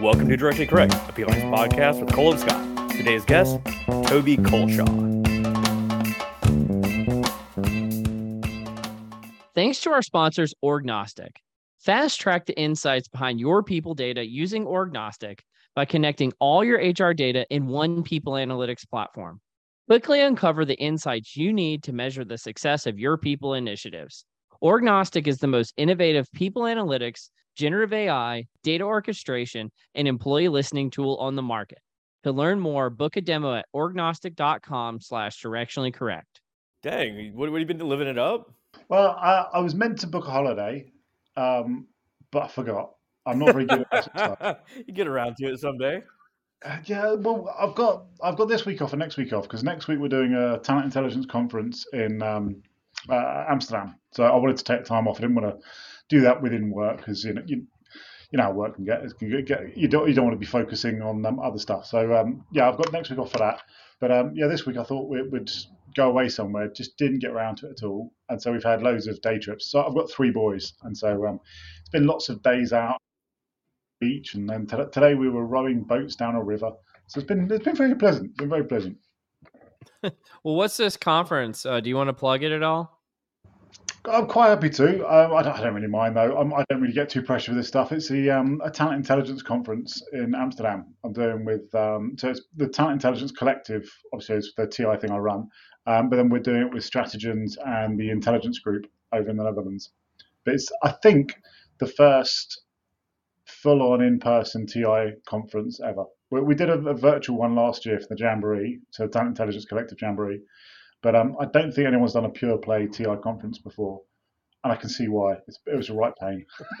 Welcome to Directionally Correct, a P-Lines podcast with Cole and Scott. Today's guest, Toby Culshaw. Thanks to our sponsors, Orgnostic. Fast track the insights behind your people data using Orgnostic by connecting all your HR data in one people analytics platform. Quickly uncover the insights you need to measure the success of your people initiatives. Orgnostic is the most innovative people analytics, generative AI, data orchestration, and employee listening tool on the market. To learn more, book a demo at orgnostic.com slash directionally correct. Dang, what, what have you been living it up? Well, I, I was meant to book a holiday, um, but I forgot. I'm not very good at stuff. you get around to it someday. Uh, yeah, well, I've got I've got this week off and next week off because next week we're doing a talent intelligence conference in um, uh, Amsterdam. So I wanted to take time off. I didn't want to do that within work because you know you, you know how work can get, can get you don't you don't want to be focusing on um, other stuff. So um, yeah, I've got next week off for that. But um, yeah, this week I thought we would go away somewhere. Just didn't get around to it at all, and so we've had loads of day trips. So I've got three boys, and so um, it's been lots of days out beach, and then t- today we were rowing boats down a river. So it's been it's been very pleasant. It's been very pleasant. well, what's this conference? Uh, do you want to plug it at all? I'm quite happy to. Um, I, don't, I, don't, really mind though. I'm, I do not really get too pressured with this stuff. It's the um, a talent intelligence conference in Amsterdam. I'm doing with um, so it's the Talent Intelligence Collective. Obviously, it's the TI thing I run, um, but then we're doing it with Stratigens and the Intelligence Group over in the Netherlands. But it's I think the first full-on in-person TI conference ever. We, we did a, a, virtual one last year for the Jamboree, so Talent Intelligence Collective Jamboree but um, I don't think anyone's done a pure play TI conference before, and I can see why. It's, it was a right pain.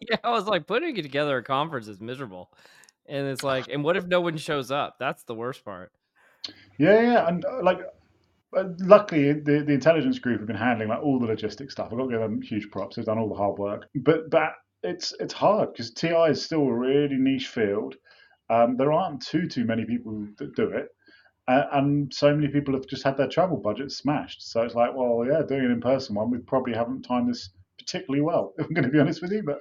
yeah, I was like, putting it together a conference is miserable, and it's like, and what if no one shows up? That's the worst part. Yeah, yeah, and uh, like. Uh, luckily, the, the intelligence group have been handling like all the logistics stuff. I've got to give them huge props. They've done all the hard work. But but it's it's hard because TI is still a really niche field. Um, there aren't too too many people that do it, and, and so many people have just had their travel budget smashed. So it's like, well, yeah, doing an in person one, we probably haven't timed this particularly well. If I'm going to be honest with you, but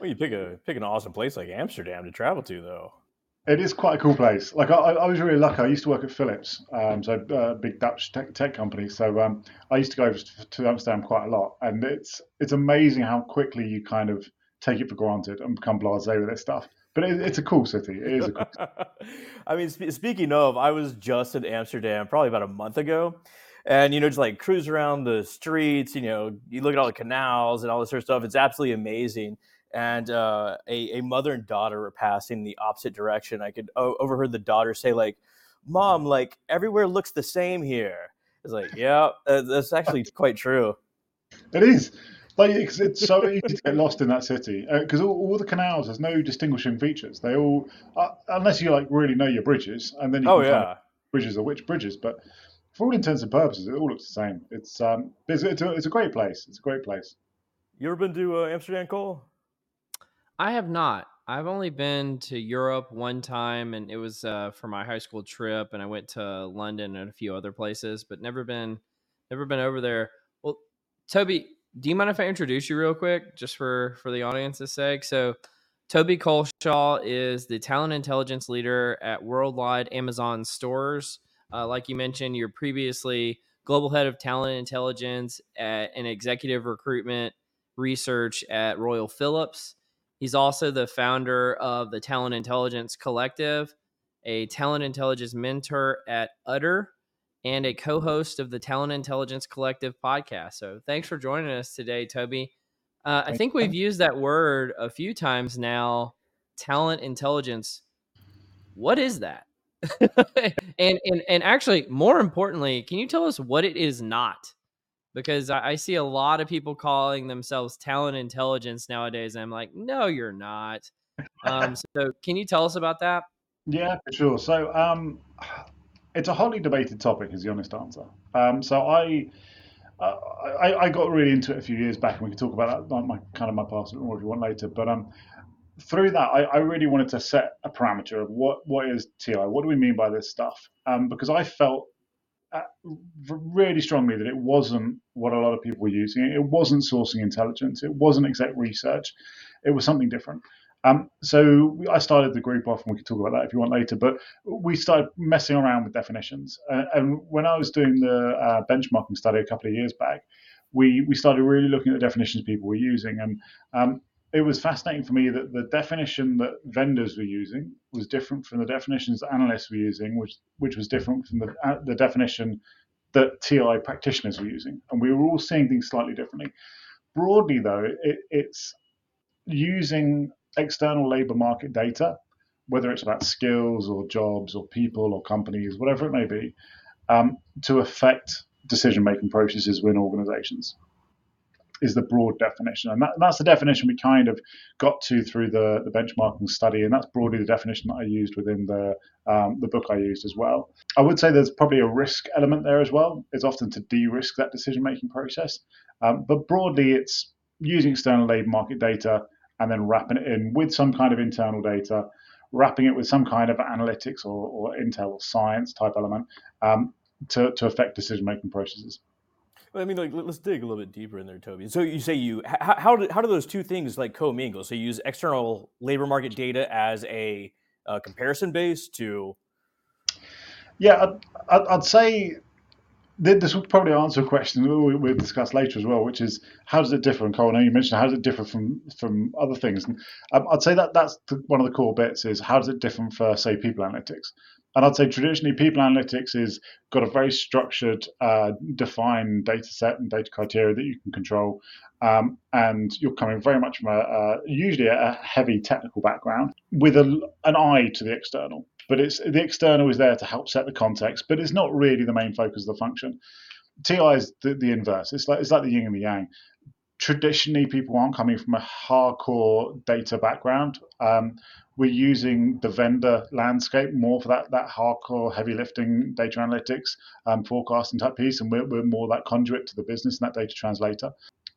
well, you pick a pick an awesome place like Amsterdam to travel to, though. It is quite a cool place. Like I, I was really lucky. I used to work at Philips, um, so a uh, big Dutch tech, tech company. So um, I used to go to Amsterdam quite a lot, and it's it's amazing how quickly you kind of take it for granted and become blasé with this stuff but it, it's a cool city. It is a cool I mean, sp- speaking of, I was just in Amsterdam probably about a month ago. And, you know, just like cruise around the streets, you know, you look at all the canals and all this sort of stuff. It's absolutely amazing. And uh, a, a mother and daughter were passing the opposite direction. I could o- overheard the daughter say, like, Mom, like, everywhere looks the same here. It's like, yeah, that's actually quite true. It is. Like it's, it's so easy to get lost in that city because uh, all, all, the canals there's no distinguishing features. They all, uh, unless you like really know your bridges, and then you oh can yeah, bridges are which bridges. But for all intents and purposes, it all looks the same. It's um, it's, it's, a, it's a great place. It's a great place. You ever been to uh, Amsterdam, Cole? I have not. I've only been to Europe one time, and it was uh, for my high school trip, and I went to London and a few other places, but never been, never been over there. Well, Toby, do you mind if I introduce you real quick, just for for the audience's sake? So, Toby Culshaw is the talent intelligence leader at Worldwide Amazon Stores. Uh, like you mentioned, you're previously global head of talent intelligence at, and executive recruitment research at Royal Philips. He's also the founder of the Talent Intelligence Collective, a talent intelligence mentor at Udder, and a co host of the Talent Intelligence Collective podcast. So thanks for joining us today, Toby. Uh, I think we've used that word a few times now talent intelligence. What is that? and, and and actually, more importantly, can you tell us what it is not? Because I, I see a lot of people calling themselves talent intelligence nowadays. And I'm like, no, you're not. Um, so, can you tell us about that? Yeah, for sure. So, um, it's a hotly debated topic, is the honest answer. Um, so I, uh, I, I got really into it a few years back, and we can talk about that, my kind of my past or if you want later. But um, through that, I, I, really wanted to set a parameter of what what is TI, what do we mean by this stuff? Um, because I felt uh, really strongly that it wasn't what a lot of people were using. It wasn't sourcing intelligence. It wasn't exact research. It was something different. Um, so I started the group off, and we can talk about that if you want later. But we started messing around with definitions, uh, and when I was doing the uh, benchmarking study a couple of years back, we we started really looking at the definitions people were using, and um, it was fascinating for me that the definition that vendors were using was different from the definitions that analysts were using, which which was different from the uh, the definition that TI practitioners were using, and we were all seeing things slightly differently. Broadly, though, it, it's using external labor market data, whether it's about skills or jobs or people or companies, whatever it may be, um, to affect decision making processes within organizations is the broad definition. And that, that's the definition we kind of got to through the, the benchmarking study. And that's broadly the definition that I used within the, um, the book I used as well. I would say there's probably a risk element there as well. It's often to de risk that decision making process. Um, but broadly, it's using external labor market data and then wrapping it in with some kind of internal data, wrapping it with some kind of analytics or, or intel or science type element um, to, to affect decision making processes. I mean, like, let's dig a little bit deeper in there, Toby. So you say you how how do, how do those two things like commingle? So you use external labor market data as a, a comparison base to. Yeah, I'd, I'd, say this will probably answer a question we'll discuss later as well, which is how does it differ? And know you mentioned how does it differ from from other things, and um, I'd say that that's the, one of the core bits is how does it differ for say people analytics? And I'd say traditionally people analytics is got a very structured, uh, defined data set and data criteria that you can control, um, and you're coming very much from a, a usually a heavy technical background with a, an eye to the external but it's the external is there to help set the context, but it's not really the main focus of the function. TI is the, the inverse. It's like it's like the yin and the yang. Traditionally, people aren't coming from a hardcore data background. Um, we're using the vendor landscape more for that that hardcore heavy lifting data analytics um, forecasting type piece, and we're, we're more that conduit to the business and that data translator.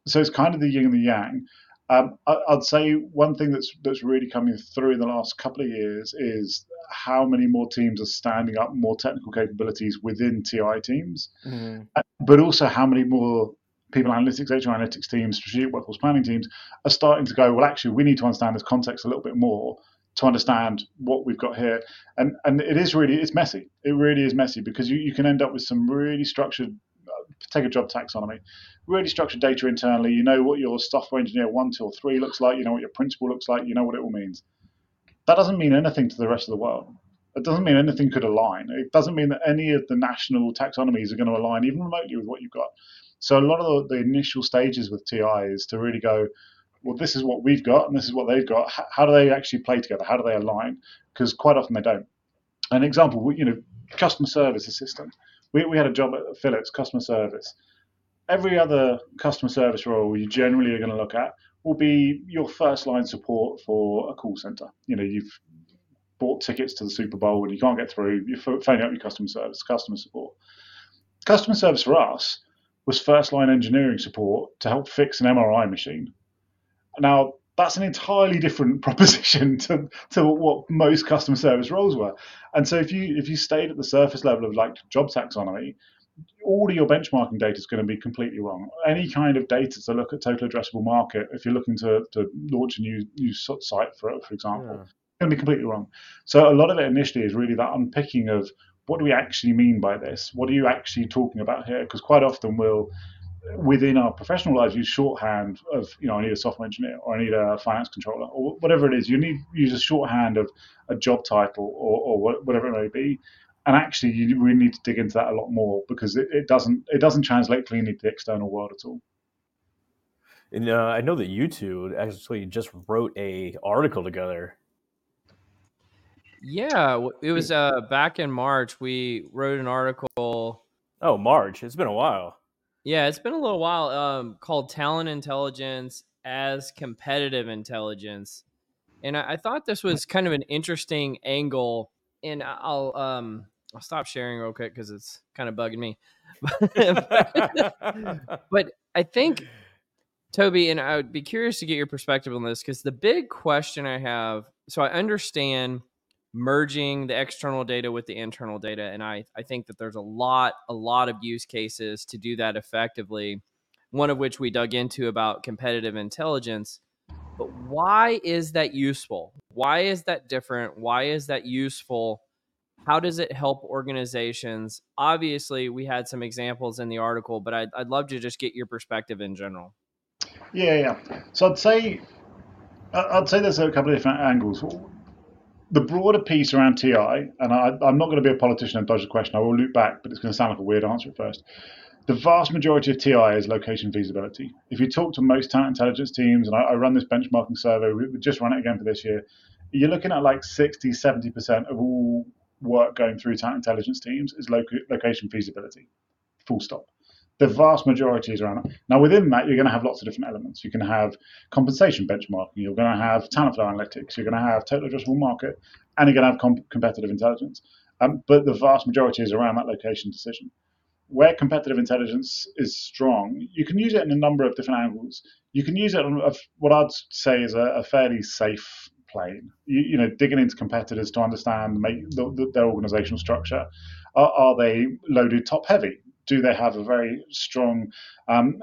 So it's kind of the yin and the yang. Um, I, would say one thing that's that's really coming through in the last couple of years is how many more teams are standing up more technical capabilities within TI teams, mm-hmm. but also how many more people analytics, HR analytics teams, strategic workforce planning teams are starting to go. Well, actually, we need to understand this context a little bit more to understand what we've got here. And and it is really it's messy. It really is messy because you, you can end up with some really structured take a job taxonomy, really structured data internally. You know what your software engineer one, two, or three looks like. You know what your principal looks like. You know what it all means. That doesn't mean anything to the rest of the world. It doesn't mean anything could align. It doesn't mean that any of the national taxonomies are going to align even remotely with what you've got. So a lot of the, the initial stages with TI is to really go, well, this is what we've got and this is what they've got. How do they actually play together? How do they align? Because quite often they don't. An example, you know, customer service assistant we, we had a job at Philips, customer service. Every other customer service role you generally are going to look at will be your first line support for a call center. You know, you've bought tickets to the Super Bowl and you can't get through, you're phoning up your customer service, customer support. Customer service for us was first line engineering support to help fix an MRI machine. Now, that's an entirely different proposition to, to what most customer service roles were. And so if you if you stayed at the surface level of like job taxonomy, all of your benchmarking data is going to be completely wrong. Any kind of data to look at total addressable market, if you're looking to, to launch a new new site for for example, yeah. going to be completely wrong. So a lot of it initially is really that unpicking of what do we actually mean by this? What are you actually talking about here? Because quite often we'll within our professional lives use shorthand of you know I need a software engineer or I need a finance controller or whatever it is. You need use a shorthand of a job title or, or whatever it may be. And actually, you really need to dig into that a lot more because it, it doesn't it doesn't translate cleanly to the external world at all. And uh, I know that you two actually just wrote a article together. Yeah, it was uh, back in March. We wrote an article. Oh, March! It's been a while. Yeah, it's been a little while. Um, called Talent Intelligence as Competitive Intelligence, and I, I, thought this was kind of an interesting angle. And I'll um I'll stop sharing real quick because it's kind of bugging me. but I think Toby, and I would be curious to get your perspective on this because the big question I have. So I understand merging the external data with the internal data and I, I think that there's a lot a lot of use cases to do that effectively one of which we dug into about competitive intelligence But why is that useful? Why is that different? Why is that useful? How does it help organizations? Obviously, we had some examples in the article, but I'd, I'd love to just get your perspective in general. Yeah, yeah. So I'd say I'd say there's a couple of different angles. The broader piece around TI, and I, am not going to be a politician and dodge the question. I will loop back, but it's going to sound like a weird answer at first. The vast majority of TI is location feasibility. If you talk to most talent intelligence teams, and I, I run this benchmarking survey, we, we just run it again for this year, you're looking at like 60, 70% of all work going through talent intelligence teams is location feasibility. Full stop. The vast majority is around that. Now, within that, you're going to have lots of different elements. You can have compensation benchmarking, you're going to have talent flow analytics, you're going to have total addressable market, and you're going to have comp- competitive intelligence. Um, but the vast majority is around that location decision. Where competitive intelligence is strong, you can use it in a number of different angles. You can use it on a, what I'd say is a, a fairly safe plane. You, you, know, digging into competitors to understand make the, the, their organizational structure. Are, are, they loaded top heavy? Do they have a very strong um,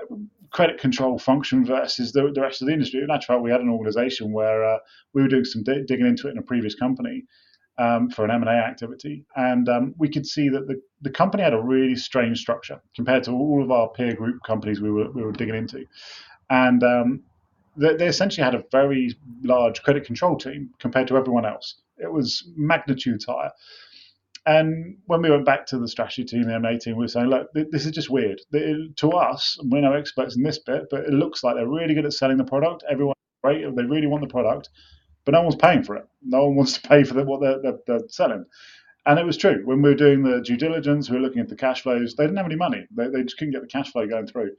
credit control function versus the, the, rest of the industry? In actual fact, we had an organization where uh, we were doing some d- digging into it in a previous company. Um, for an M&A activity, and um, we could see that the, the company had a really strange structure compared to all of our peer group companies we were, we were digging into. And um, they, they essentially had a very large credit control team compared to everyone else. It was magnitudes higher. And when we went back to the strategy team, the M&A team, we were saying, look, this is just weird. To us, we're no experts in this bit, but it looks like they're really good at selling the product. Everyone, right? They really want the product, but no one's paying for it. No one wants to pay for the, what they're, they're, they're, selling. And it was true. When we were doing the due diligence, we were looking at the cash flows. They didn't have any money. They, they just couldn't get the cash flow going through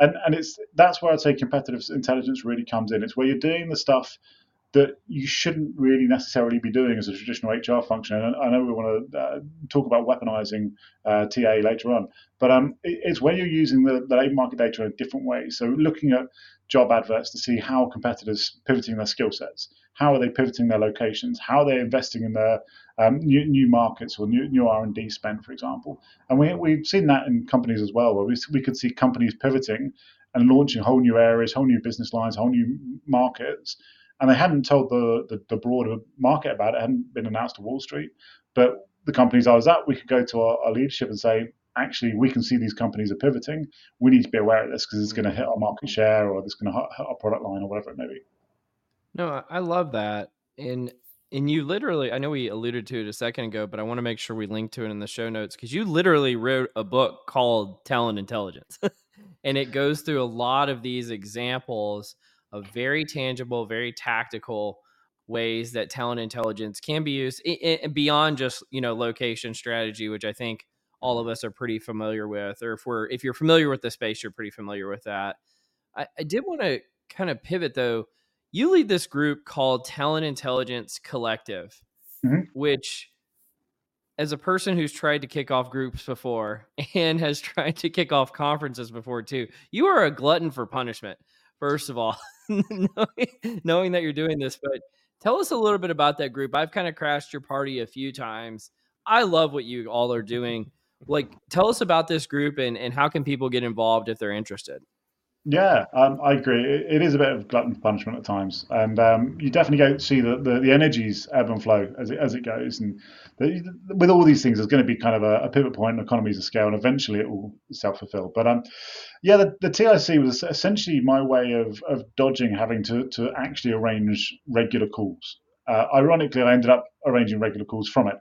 and and it's that's where I'd say competitive intelligence really comes in. It's where you're doing the stuff that you shouldn't really necessarily be doing as a traditional HR function. And I know we want to uh, talk about weaponizing uh, TA later on, but um, it's when you're using the, the labor market data in a different way. So looking at job adverts to see how competitors pivoting their skill sets, how are they pivoting their locations, how are they investing in their um, new, new markets or new, new R&D spend, for example. And we, we've seen that in companies as well, where we, we could see companies pivoting and launching whole new areas, whole new business lines, whole new markets. And they hadn't told the, the, the broader market about it, it hadn't been announced to Wall Street. But the companies I was at, we could go to our, our leadership and say, actually, we can see these companies are pivoting. We need to be aware of this because it's going to hit our market share or it's going to hit our product line or whatever it may be. No, I love that. And and you literally, I know we alluded to it a second ago, but I want to make sure we link to it in the show notes because you literally wrote a book called Talent Intelligence. and it goes through a lot of these examples of very tangible, very tactical ways that talent intelligence can be used beyond just, you know, location strategy, which I think all of us are pretty familiar with. Or if we're, if you're familiar with the space, you're pretty familiar with that. I, I did want to kind of pivot though you lead this group called Talent Intelligence Collective, mm-hmm. which as a person who's tried to kick off groups before and has tried to kick off conferences before too, you are a glutton for punishment. First of all, knowing, knowing that you're doing this, but tell us a little bit about that group. I've kind of crashed your party a few times. I love what you all are doing. Like, tell us about this group and, and how can people get involved if they're interested? Yeah, um, I agree. It, it is a bit of glutton punishment at times, and um, you definitely go see the, the, the energies ebb and flow as it, as it goes. And the, with all these things, there's going to be kind of a, a pivot point in economies of scale, and eventually it will self fulfill. But um, yeah, the, the TIC was essentially my way of, of dodging having to, to actually arrange regular calls. Uh, ironically, I ended up arranging regular calls from it.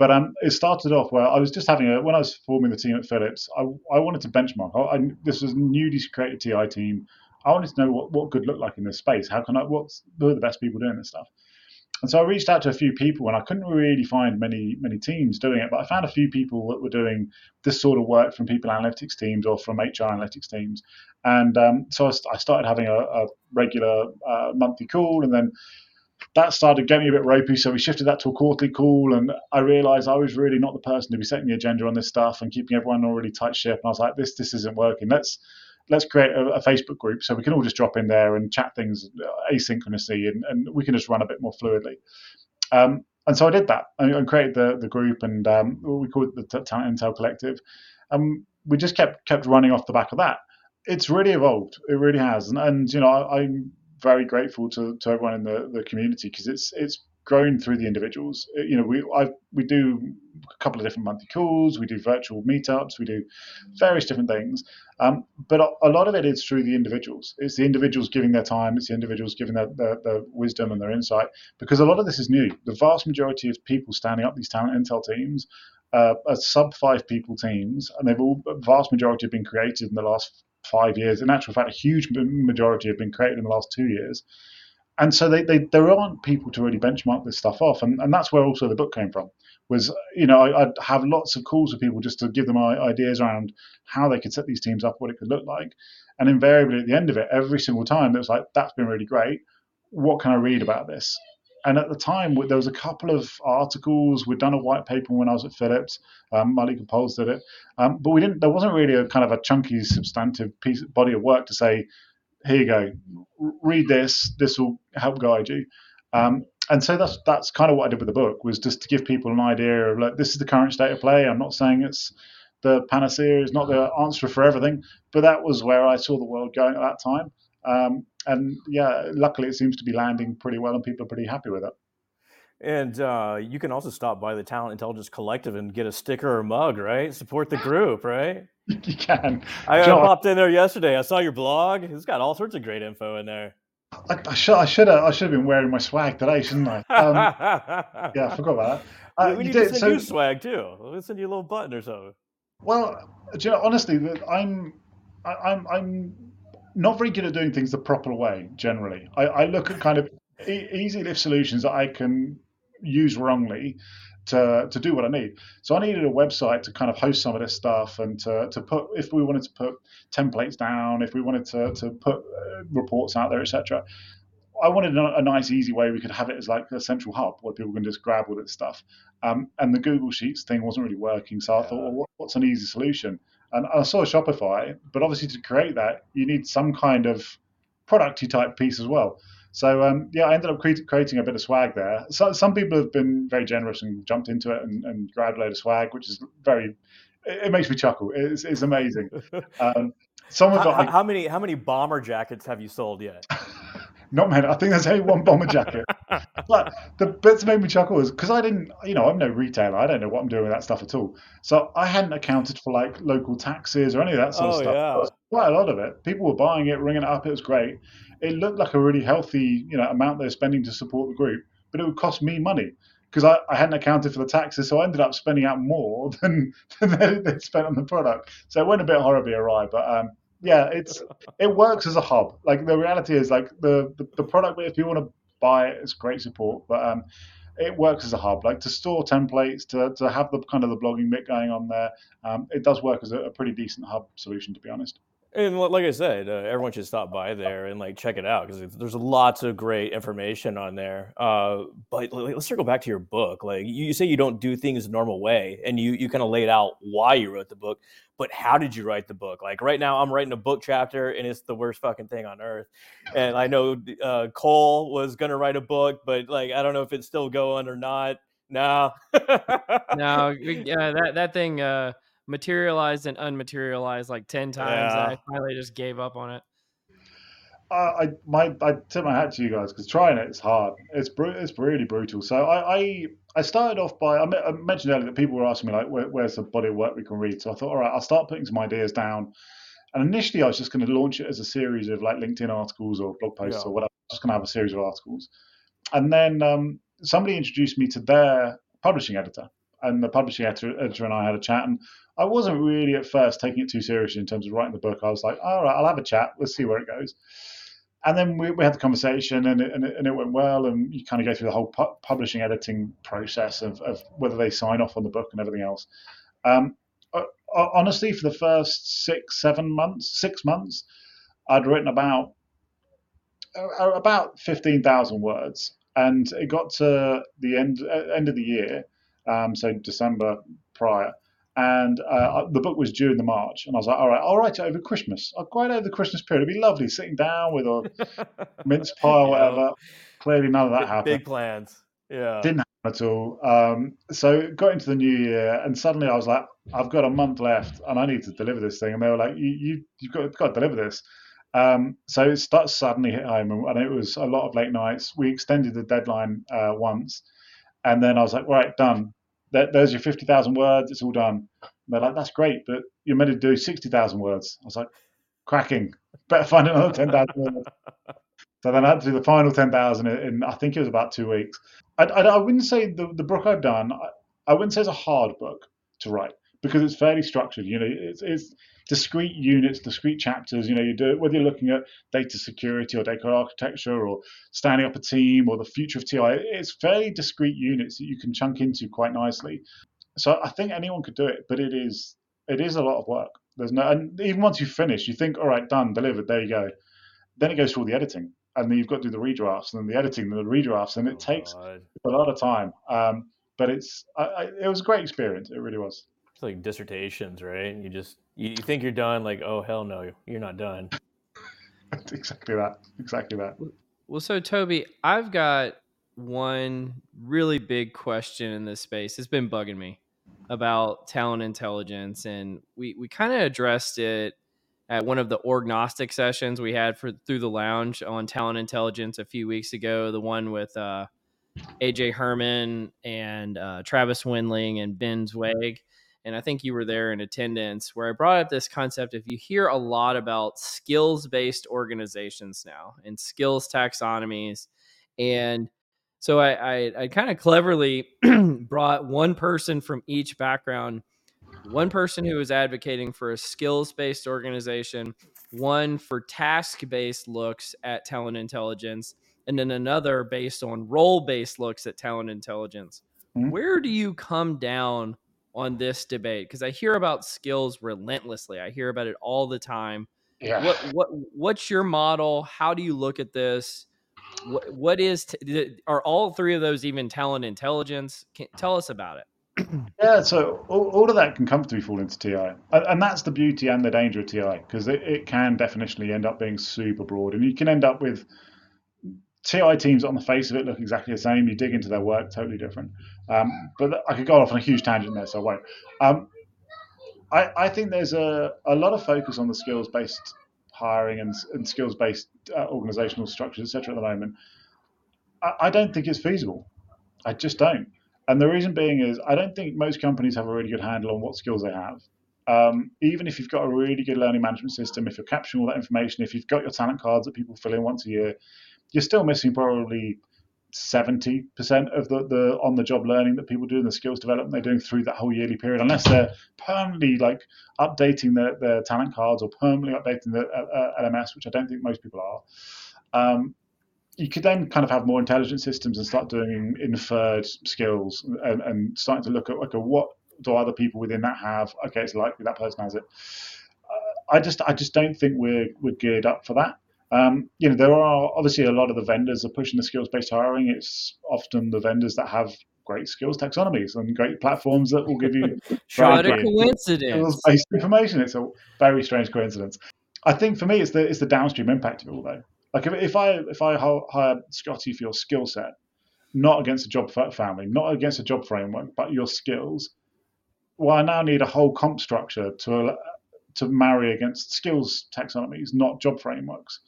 But um, it started off where I was just having a when I was forming the team at Philips, I, I wanted to benchmark. I, I, this was a newly created TI team. I wanted to know what, what good looked like in this space. How can I? What's who are the best people doing this stuff? And so I reached out to a few people, and I couldn't really find many many teams doing it. But I found a few people that were doing this sort of work from people analytics teams or from HR analytics teams. And um, so I, started having a, a regular uh, monthly call, and then that started getting a bit ropey. So we shifted that to a quarterly call, and I realised I was really not the person to be setting the agenda on this stuff and keeping everyone on really tight ship. And I was like, this this isn't working. Let's let's create a, a, Facebook group so we can all just drop in there and chat things asynchronously, and, and we can just run a bit more fluidly. Um, and so I did that and, and created the the group, and um, we called it the Talent Intel Collective. And we just kept kept running off the back of that. It's really evolved. It really has, and, and you know I, I'm very grateful to, to everyone in the, the community because it's it's grown through the individuals. Uh, you know, we I we do a couple of different monthly calls, we do virtual meetups, we do various different things, um, but a, a, lot of it is through the individuals. It's the individuals giving their time, it's the individuals giving their, their, their wisdom and their insight because a lot of this is new. The vast majority of people standing up these talent intel teams uh, are sub five people teams, and they've all vast majority have been created in the last five years. In actual fact, a huge majority have been created in the last two years and so they, they, there aren't people to really benchmark this stuff off, and, and that's where also the book came from. Was you know I, would have lots of calls with people just to give them ideas around how they could set these teams up, what it could look like, and invariably at the end of it, every single time it was like that's been really great. What can I read about this? And at the time, there was a couple of articles. We'd done a white paper when I was at Philips. Um, Malika did it, um, but we didn't. There wasn't really a kind of a chunky, substantive piece body of work to say here you go, read this. This will help guide you. Um, and so that's that's kind of what I did with the book was just to give people an idea of like this is the current state of play. I'm not saying it's the panacea, it's not the answer for everything, but that was where I saw the world going at that time. Um, and yeah, luckily it seems to be landing pretty well, and people are pretty happy with it. And uh, you can also stop by the Talent Intelligence Collective and get a sticker or mug, right? Support the group, right? you can. I John, popped in there yesterday. I saw your blog. It's got all sorts of great info in there. I, I should I should have I should have been wearing my swag today, shouldn't I? Um, yeah, I forgot about that. Uh, we need did, to send so, you swag too. We'll send you a little button or something. Well, you know, honestly, I'm I'm I'm not very good at doing things the proper way. Generally, I, I look at kind of e- easy lift solutions that I can use wrongly to, to do what I need. So I needed a website to kind of host some of this stuff and to, to put, if we wanted to put templates down, if we wanted to, to put uh, reports out there, etc. I wanted a, a, nice, easy way we could have it as like a central hub where people can just grab all this stuff. Um, and the Google Sheets thing wasn't really working. So I thought, well, what's an easy solution? And I saw Shopify, but obviously to create that, you need some kind of producty type piece as well. So um, yeah, I ended up cre- creating a bit of swag there. So some people have been very generous and jumped into it and, and grabbed a load of swag, which is very. It, it makes me chuckle. It's, it's amazing. Um, someone got how, like, how many how many bomber jackets have you sold yet? Not many. I think there's only one bomber jacket. but the bits that made me chuckle is because I didn't, you know, I'm no retailer. I don't know what I'm doing with that stuff at all. So I hadn't accounted for like local taxes or any of that sort oh, of stuff. Yeah. Quite a lot of it. People were buying it, ringing it up. It was great it looked like a really healthy you know amount they're spending to support the group, but it would cost me money because I, I, hadn't accounted for the taxes, so I ended up spending out more than, than they spent on the product. So it went a bit horribly awry, but um, yeah, it's it works as a hub. Like the reality is, like the the, the product, if you want to buy it, it's great support, but um, it works as a hub. Like to store templates, to, to have the kind of the blogging bit going on there, um, it does work as a, a pretty decent hub solution, to be honest. And like I said, uh, everyone should stop by there and like check it out because there's lots of great information on there. Uh, but let's circle back to your book. Like you say, you don't do things the normal way, and you you kind of laid out why you wrote the book. But how did you write the book? Like right now, I'm writing a book chapter, and it's the worst fucking thing on earth. And I know uh, Cole was gonna write a book, but like I don't know if it's still going or not. No, no, yeah, that that thing. Uh materialized and unmaterialized like 10 times yeah. and i finally just gave up on it uh, I my I tip my hat to you guys because trying it is hard. It's br- it's really brutal. So I, I I started off by I, I mentioned earlier that people were asking me like Where, where's the body of work we can read. So I thought all right I'll start putting some ideas down. And initially I was just going to launch it as a series of like LinkedIn articles or blog posts yeah. or whatever. I was just going to have a series of articles. And then um, somebody introduced me to their publishing editor, and the publishing editor, editor and I had a chat, and I wasn't really at first taking it too seriously in terms of writing the book. I was like, all right, I'll have a chat. Let's see where it goes. And then we, we had the conversation and it, and, it, and it went well. And you kind of go through the whole pu- publishing editing process of, of whether they sign off on the book and everything else. Um, honestly, for the first six, seven months, six months, I'd written about about fifteen thousand words, and it got to the end uh, end of the year, um, so December prior, and uh, the book was due in the March, and I was like, all right, I'll write it over Christmas. I'll write it over the Christmas period. It'd be lovely sitting down with a mince pie or whatever. Clearly, none of that big, happened. Big plans. Yeah. Didn't happen at all. Um, so got into the new year, and suddenly I was like, I've got a month left, and I need to deliver this thing. And they were like, you, you you've got, got to deliver this. Um, so it starts suddenly hit home, and it was a lot of late nights. We extended the deadline uh, once, and then I was like, right, done. there's your 50,000 words. It's all done. And they're like, that's great, but you're meant to do 60,000 words. I was like, cracking. Better find another 10,000 words. So then I had to do the final 10,000 in, I think it was about two weeks. I, I, I wouldn't say the, the book I've done, I, I, wouldn't say it's a hard book to write because it's fairly structured. You know, it's, it's discrete units, discrete chapters. You know, you do it whether you're looking at data security or data architecture or standing up a team or the future of TI. It's fairly discrete units that you can chunk into quite nicely. So I think anyone could do it, but it is it is a lot of work. There's no, and even once you finish, you think, all right, done, delivered, there you go. Then it goes through all the editing, and then you've got to do the redrafts and then the editing and the redrafts, and it oh, takes God. a lot of time. Um, but it's, I, I, it was a great experience. It really was. It's like dissertations, right? You just you, you think you're done, like, oh hell no, you're not done. exactly that. Exactly that. Well, so Toby, I've got one really big question in this space. It's been bugging me about talent intelligence, and we we kind of addressed it at one of the orgnostic sessions we had for through the lounge on talent intelligence a few weeks ago. The one with uh, AJ Herman and uh, Travis Windling and Ben Zweig. And I think you were there in attendance where I brought up this concept. If you hear a lot about skills based organizations now and skills taxonomies, and so I, I, I kind of cleverly brought one person from each background one person who is advocating for a skills based organization, one for task based looks at talent intelligence, and then another based on role based looks at talent intelligence. Mm-hmm. Where do you come down on this debate? Because I hear about skills relentlessly, I hear about it all the time. Yeah. What what what's your model? How do you look at this? What, what is t- are all three of those even talent intelligence? Can, mm-hmm. tell us about it yeah, so all, all, of that can comfortably fall into TI. And, and that's the beauty and the danger of TI, because it, it can definitionally end up being super broad. And you can end up with TI teams on the face of it look exactly the same. You dig into their work, totally different. Um, but I could go off on a huge tangent there, so I won't. Um, I, I, think there's a, a lot of focus on the skills based hiring and, and skills based uh, organizational structures, etc. at the moment. I, I don't think it's feasible. I just don't. And the reason being is, I don't think most companies have a really good handle on what skills they have. Um, even if you've got a really good learning management system, if you're capturing all that information, if you've got your talent cards that people fill in once a year, you're still missing probably 70% of the, the on the job learning that people do and the skills development they're doing through that whole yearly period, unless they're permanently like updating their, their talent cards or permanently updating the uh, LMS, which I don't think most people are. Um, you could then kind of have more intelligent systems and start doing inferred skills and, and starting to look at okay what do other people within that have? Okay it's likely that person has it. Uh, i just i just don't think we're we're geared up for that um, you know there are obviously a lot of the vendors are pushing the skills based hiring. It's often the vendors that have great skills taxonomies and great platforms that will give you what a coincidence. based information. It's a very strange coincidence. I think for me it's the it's the downstream impact of it all though. Like if, if I if I hire Scotty for your skill set, not against a job family, not against a job framework, but your skills, well, I now need a whole comp structure to to marry against skills taxonomies, not job frameworks.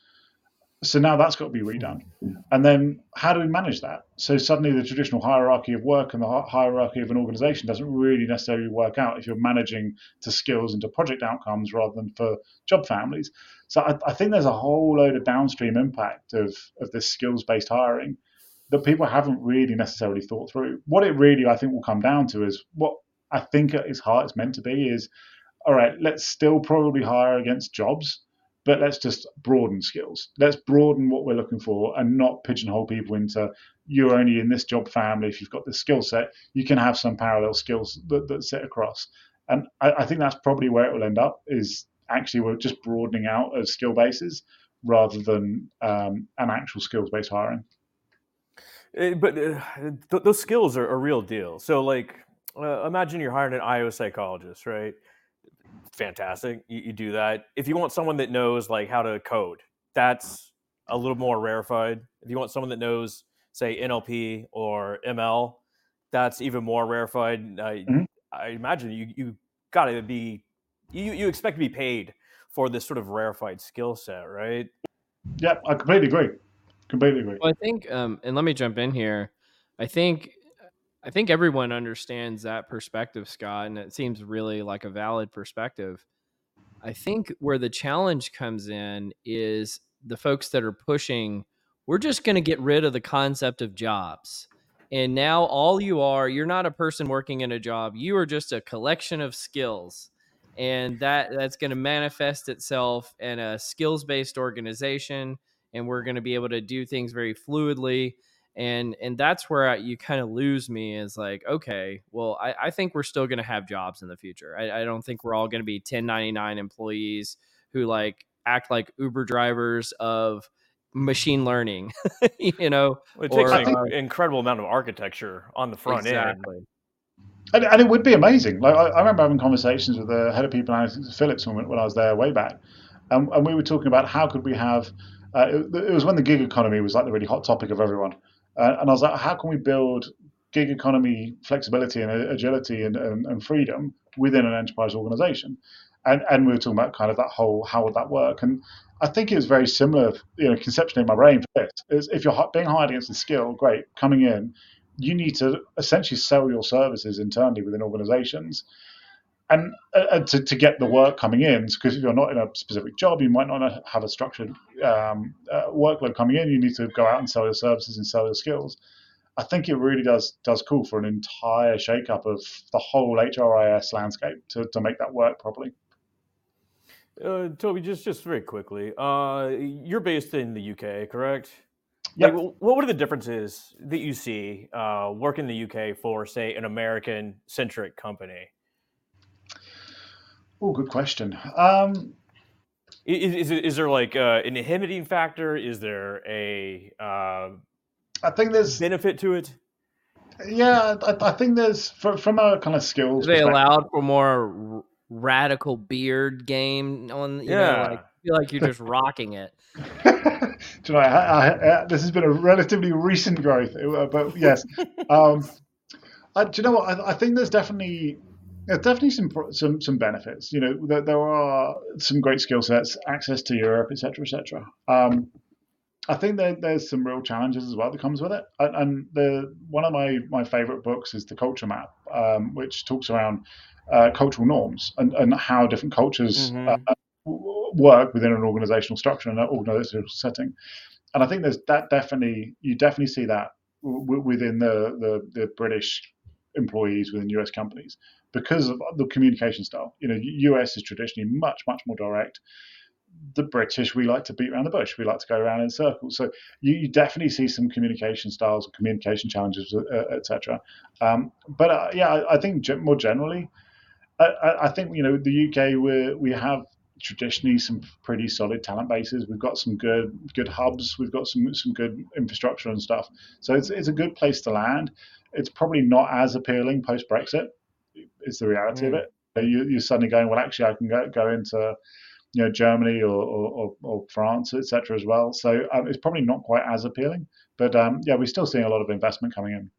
So now that's got to be redone. And then how do we manage that? So suddenly the traditional hierarchy of work and the hierarchy of an organization doesn't really necessarily work out if you're managing to skills and to project outcomes rather than for job families. So I, I think there's a whole load of downstream impact of, of this skills based hiring that people haven't really necessarily thought through. What it really, I think, will come down to is what I think at its heart it's meant to be is all right, let's still probably hire against jobs but let's just broaden skills. Let's broaden what we're looking for and not pigeonhole people into you're only in this job family. If you've got this skill set, you can have some parallel skills that, that sit across. And I, I, think that's probably where it will end up is actually we're just broadening out of skill bases rather than um, an actual skills based hiring. Uh, but uh, th- those skills are a real deal. So, like, uh, imagine you're hiring an IO psychologist, right? Fantastic. You, you, do that. If you want someone that knows like how to code, that's a little more rarefied. If you want someone that knows, say, NLP or ML, that's even more rarefied. I, mm-hmm. I imagine you you got to be you you expect to be paid for this sort of rarefied skill set, right? Yeah, I completely agree. Completely agree. Well, I think, um, and let me jump in here. I think, I think everyone understands that perspective, Scott, and it seems really like a valid perspective. I think where the challenge comes in is the folks that are pushing. We're just going to get rid of the concept of jobs. And now all you are, you're not a person working in a job. You are just a collection of skills and that that's going to manifest itself in a skills based organization and we're going to be able to do things very fluidly and and that's where I, you kind of lose me is like okay well i, I think we're still going to have jobs in the future I, I don't think we're all going to be 1099 employees who like act like uber drivers of machine learning you know well, it takes or, an uh, incredible amount of architecture on the front exactly. end and, and, it would be amazing. Like I, I, remember having conversations with the head of people analytics Philips when, when I was there way back, and, and we were talking about how could we have. Uh, it, it, was when the gig economy was like the really hot topic of everyone, uh, and I was like, how can we build gig economy flexibility and agility and, and, and freedom within an enterprise organization? And, and we were talking about kind of that whole how would that work? And I think it was very similar, you know, conceptually in my brain for this. Is if you're being hired against a skill, great, coming in, you need to essentially sell your services internally within organizations and uh, to, to get the work coming in because if you're not in a specific job you might not have a structured um, uh, workload coming in you need to go out and sell your services and sell your skills i think it really does does call for an entire shakeup of the whole hris landscape to, to make that work properly uh, toby just just very quickly uh, you're based in the uk correct Yep. Like, what are the differences that you see uh, working in the UK for, say, an American centric company? Oh, good question. Um, is, is, is, there like uh, an inhibiting factor? Is there a uh, I think there's benefit to it. Yeah, I, I think there's from, from a kind of skills. They allowed for more r- radical beard game on. You yeah, know, like, feel like you're just rocking it. Do you know, I, I, I, this has been a relatively recent growth, uh, but yes. um, do you know what? I, think there's definitely there's definitely some some some benefits. You know, there, there are some great skill sets, access to Europe, etc., etc. Um, I think that there's some real challenges as well that comes with it. And, and the one of my my favorite books is the Culture Map, um, which talks around uh, cultural norms and, and how different cultures mm-hmm. uh, work within an organizational structure and an organizational setting. And I think there's that definitely you definitely see that w- within the, the, the British employees within US companies because of the communication style. You know, US is traditionally much much more direct. The British we like to beat around the bush. We like to go around in circles. So you, you definitely see some communication styles, and communication challenges, uh, etc. Um, but uh, yeah, I, I, think more generally, I, I, think you know the UK we we have traditionally some pretty solid talent bases. We've got some good good hubs. We've got some some good infrastructure and stuff. So it's it's a good place to land. It's probably not as appealing post Brexit. Is the reality mm. of it? You, are suddenly going well. Actually, I can go go into you know Germany or or, or France, etc. as well. So um, it's probably not quite as appealing. But um, yeah, we're still seeing a lot of investment coming in.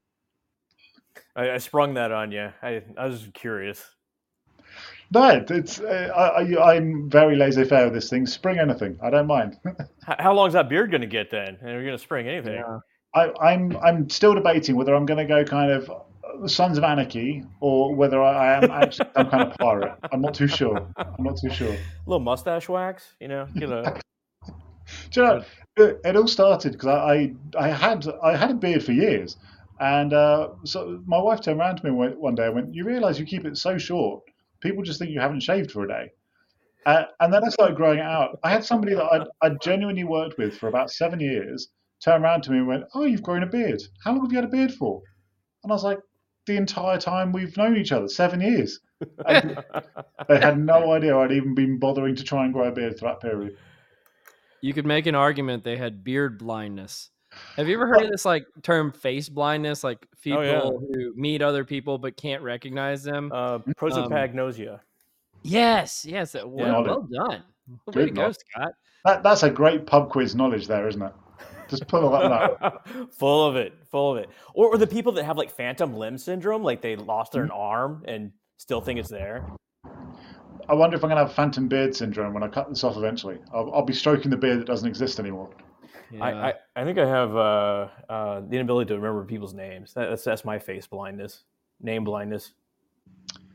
I, I sprung that on you. I, I was curious. No, it's uh, I, am very laissez-faire with this thing. Spring anything, I don't mind. How long is that beard going to get then? And you're going to spring anything? Yeah. I, I'm I'm still debating whether I'm going to go kind of Sons of Anarchy or whether I am actually some kind of pirate. I'm not too sure. I'm not too sure. A little mustache wax, you know. You know. Do you know, it, it all started because I, I I had I had a beard for years, and uh, so my wife turned around to me one day and went, "You realise you keep it so short." people just think you haven't shaved for a day. Uh, and then I started growing it out. I had somebody that I'd, I'd, genuinely worked with for about seven years turn around to me and went, Oh, you've grown a beard. How long have you had a beard for? And I was like, The entire time we've known each other, seven years. they had no idea I'd even been bothering to try and grow a beard for that period. You could make an argument they had beard blindness. Have you ever heard of this like term face blindness? Like people oh, yeah. who meet other people but can't recognize them. Uh, prosopagnosia. Um, yes, yes. Well, yeah. well done. Way to go, Scott. That, that's a great pub quiz knowledge there, isn't it? Just pull that out. full of it, full of it. Or, or the people that have like phantom limb syndrome, like they lost their mm-hmm. arm and still think it's there. I wonder if I'm going to have phantom beard syndrome when I cut this off eventually. I'll, I'll be stroking the beard that doesn't exist anymore. I, Yeah. I, I think I have uh, uh, the inability to remember people's names. That, that's that's my face blindness, name blindness.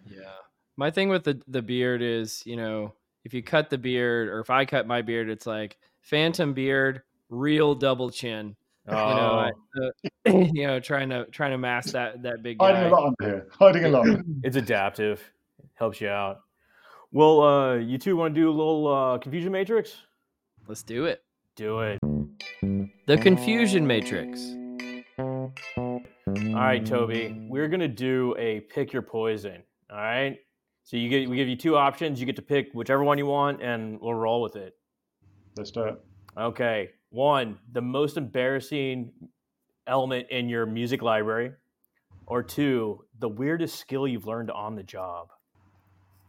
Yeah. My thing with the the beard is, you know, if you cut the beard or if I cut my beard, it's like phantom beard, real double chin. Oh, You know, I, uh, you know, trying to trying to mask that that big Hiding a lot under here. Hiding a lot. it's adaptive, helps you out. Well, uh, you two want to do a little uh, confusion matrix? Let's do it. Do it. The confusion matrix. All right, Toby. We're gonna do a pick your poison. All right. So you get we give you two options. You get to pick whichever one you want, and we'll roll with it. Let's do it. Okay. One, the most embarrassing element in your music library, or two, the weirdest skill you've learned on the job.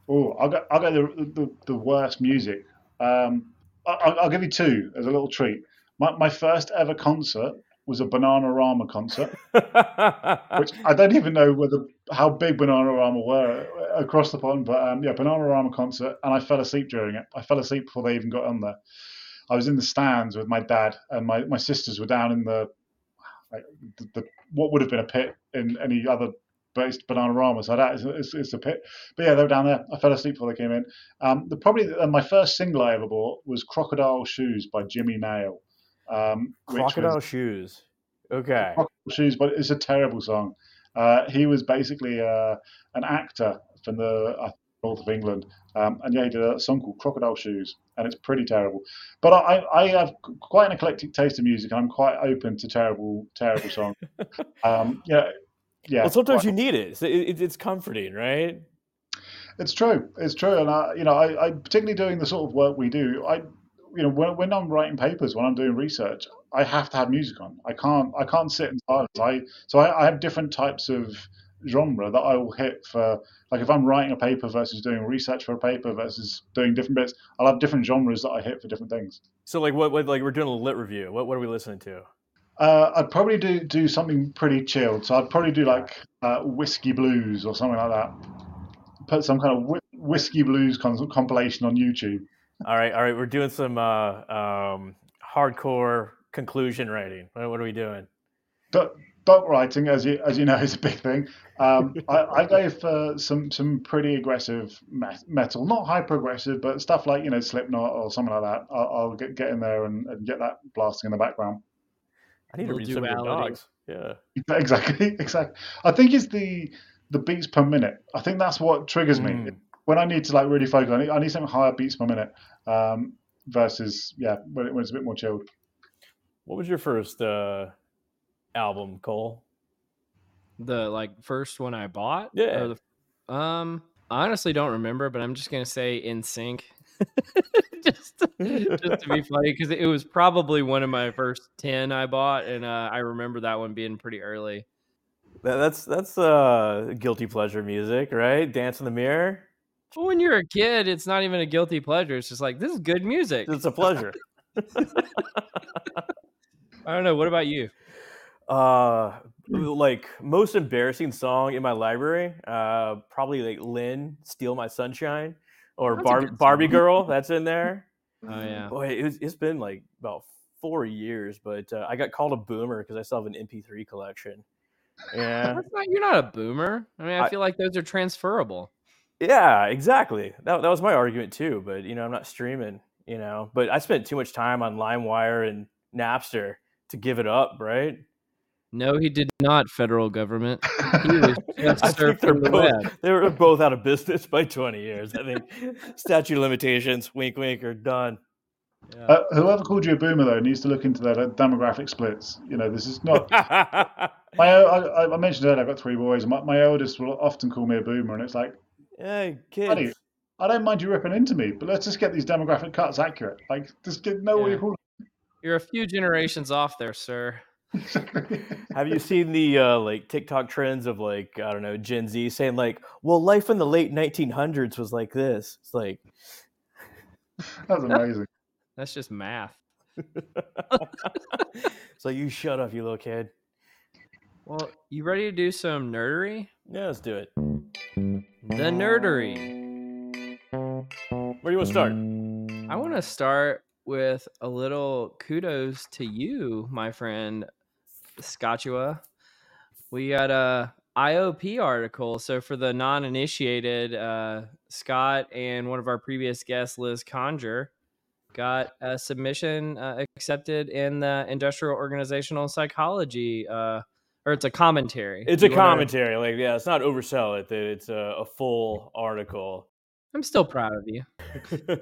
Oh, I'll go. I'll go the, the, the worst music. Um, I'll, I'll give you two as a little treat. My, my first ever concert was a Bananarama concert, which I don't even know whether how big Bananarama were across the pond, but um, yeah, Bananarama concert, and I fell asleep during it. I fell asleep before they even got on there. I was in the stands with my dad, and my, my sisters were down in the, like, the, the what would have been a pit in any other based Bananarama. So that is it's, it's a pit. But yeah, they were down there. I fell asleep before they came in. Um, the probably uh, my first single I ever bought was Crocodile Shoes by Jimmy Nail. Um, which was- Crocodile shoes. Okay. Crocodile Shoes, but it's a terrible song. Uh, he was basically uh, an actor from the uh, north of England, um, and yeah, he did a song called Crocodile Shoes, and it's pretty terrible. But I, I have quite an eclectic taste in music, and I'm quite open to terrible, terrible songs. um, yeah, yeah. well, sometimes quite- you need it. It's, it. It's comforting, right? It's true. It's true, and I, you know, I, I particularly doing the sort of work we do. I, you know, when, when I'm writing papers, when I'm doing research, I have to have music on. I can't, I can't sit in silence. I, so I, I have different types of genre that I will hit for. Like if I'm writing a paper versus doing research for a paper versus doing different bits, I'll have different genres that I hit for different things. So, like, what, what, like, we're doing a lit review. What, what are we listening to? Uh, I'd probably do do something pretty chilled. So I'd probably do like uh, whiskey blues or something like that. Put some kind of whi- whiskey blues con- compilation on YouTube. All right, all right. We're doing some uh, um, hardcore conclusion writing. What, what are we doing? doc, doc writing, as you as you know, is a big thing. Um, I, I go for some some pretty aggressive metal, not hyper aggressive, but stuff like you know Slipknot or something like that. I'll, I'll get get in there and, and get that blasting in the background. I need to Little read some of your dogs. Yeah. Exactly, exactly. I think it's the the beats per minute. I think that's what triggers me Mm. when I need to like really focus. I need, I need something higher beats per minute um, versus yeah when, it, when it's a bit more chilled. What was your first uh, album, Cole? The like first one I bought. Yeah. Or the, um, I honestly don't remember, but I'm just gonna say NSYNC. just, just to be funny, because it was probably one of my first ten I bought, and uh, I remember that one being pretty early. That, that's that's uh, guilty pleasure music, right? Dance in the mirror. But when you're a kid, it's not even a guilty pleasure. It's just like this is good music. It's a pleasure. I don't know. What about you? Uh, like most embarrassing song in my library, uh, probably like Len, "Steal My Sunshine," or Bar- Barbie. Girl. That's in there. Oh yeah. Boy, it's, it's been like about four years, but uh, I got called a boomer because I still have an MP3 collection. Yeah, That's not, you're not a boomer. I mean, I, I- feel like those are transferable. yeah, exactly. That, that was my argument too. But you know, I'm not streaming. You know, but I spent too much time on LimeWire and Napster to give it up. Right? No, he did not. Federal government. He was just I think they're the both, web. they were both out of business by 20 years. I think statute of limitations, wink, wink, are done. Yeah. Uh, whoever called you a boomer though needs to look into their demographic splits. You know, this is not My, I, I mentioned earlier, I've got three boys. My, my eldest will often call me a boomer, and it's like, hey, Funny. kids. I don't mind you ripping into me, but let's just get these demographic cuts accurate. Like, just get, know what you're calling. You're a few generations off there, sir. Have you seen the uh, like TikTok trends of like I don't know Gen Z saying like, well, life in the late 1900s was like this. It's like, That's amazing. That's just math. so you shut up, you little kid. Well, you ready to do some nerdery? Yeah, let's do it. The nerdery. Where do you want to start? I want to start with a little kudos to you, my friend Scotchua. We got a IOP article. So for the non-initiated, uh, Scott and one of our previous guests, Liz Conger, got a submission uh, accepted in the Industrial Organizational Psychology, uh, or it's a commentary. It's You a commentary. Like, yeah, it's not oversell it. that It's a, a full article. I'm still proud of you.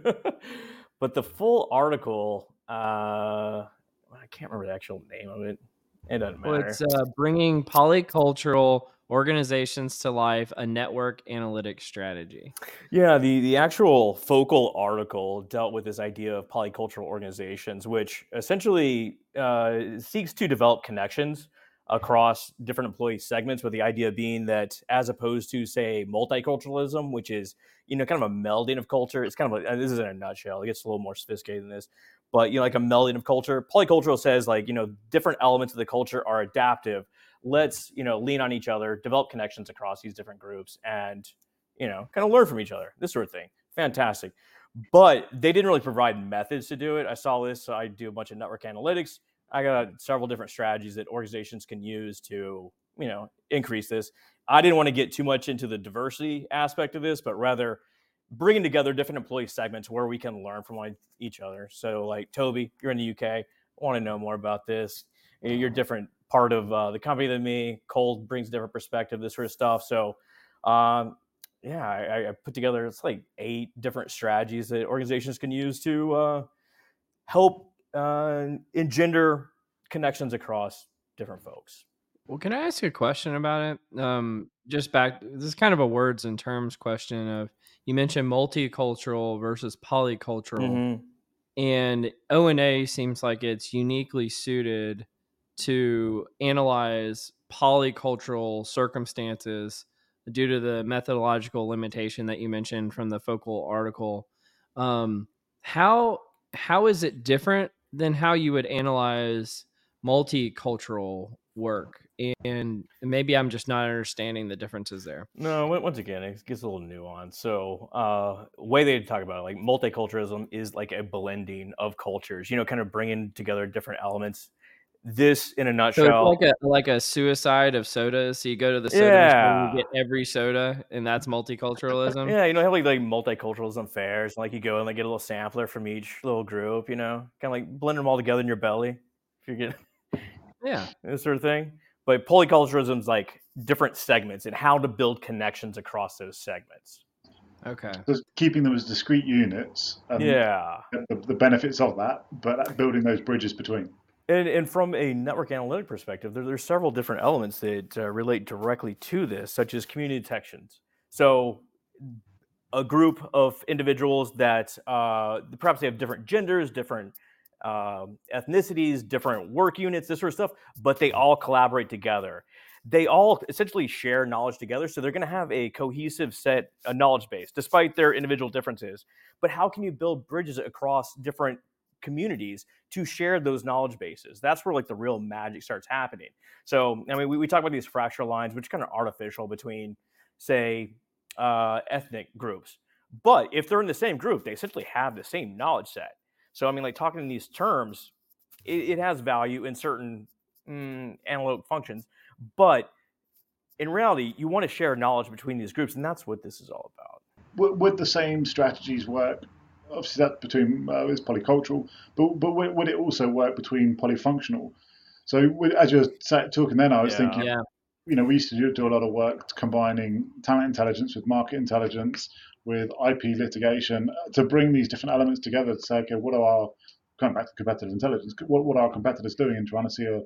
but the full article, uh, I can't remember the actual name of it. It doesn't matter. Well, it's uh, bringing polycultural organizations to life, a network analytics strategy. Yeah, the, the actual focal article dealt with this idea of polycultural organizations, which essentially uh, seeks to develop connections across different employee segments, with the idea being that as opposed to, say, multiculturalism, which is you know kind of a melding of culture, it's kind of like this is in a nutshell. It gets a little more sophisticated than this, but you know like a melding of culture. Polycultural says like you know different elements of the culture are adaptive. Let's you know lean on each other, develop connections across these different groups, and you know, kind of learn from each other, this sort of thing. Fantastic. But they didn't really provide methods to do it. I saw this. So I do a bunch of network analytics. I got several different strategies that organizations can use to, you know, increase this. I didn't want to get too much into the diversity aspect of this, but rather bringing together different employee segments where we can learn from each other. So, like Toby, you're in the UK. I want to know more about this. You're different part of uh, the company than me. Cole brings a different perspective, this sort of stuff. So, um, yeah, I, I put together it's like eight different strategies that organizations can use to uh, help uh, engender connections across different folks. Well, can I ask you a question about it? Um, just back, this is kind of a words and terms question of you mentioned multicultural versus polycultural. Mhm. and ONA seems like it's uniquely suited to analyze polycultural circumstances due to the methodological limitation that you mentioned from the focal article. Um, how how is it different than how you would analyze multicultural work? And maybe I'm just not understanding the differences there. No, once again, it gets a little nuanced. So, uh, way they talk about it, like multiculturalism is like a blending of cultures. You know, kind of bringing together different elements. This, in a So nutshell, it's like a like a suicide of sodas. So you go to the soda Yeah. you get every soda, and that's multiculturalism. Yeah, you know, have like like multiculturalism fairs, and like you go and like get a little sampler from each little group, you know, kind of like blend them all together in your belly, if you get Yeah. this sort of thing. But polyculturalism is like different segments and how to build connections across those segments. Okay. Just keeping them as discrete units. And yeah, The, the benefits of that, but building those bridges between. and and from a network analytic perspective, there, there's several different elements that uh, relate directly to this, such as community detections. So a group of individuals that uh, perhaps they have different genders, different um, ethnicities, different work units, this sort of stuff, but they all collaborate together. They all essentially share knowledge together, so they're going to have a cohesive set, a knowledge base, despite their individual differences. But how can you build bridges across different communities to share those knowledge bases? That's where like the real magic starts happening. So, I mean, we, we talk about these fracture lines, which are kind of artificial between, say, uh, ethnic groups. But if they're in the same group, they essentially have the same knowledge set. So, I mean, like talking in these terms, it, it has value in certain mm, analytic functions. But in reality, you want to share knowledge between these groups, and that's what this is all about. Would, would the same strategies work? Obviously, that's between uh, it's polycultural, but but would, would it also work between polyfunctional? So, would, as you were sa- talking then, I was Yeah. thinking, Yeah. You know, we used to do, do a lot of work combining talent intelligence with market intelligence, with IP litigation, uh, to bring these different elements together to say, okay, what are our back to competitive intelligence? What, what are our competitors doing, and trying to see a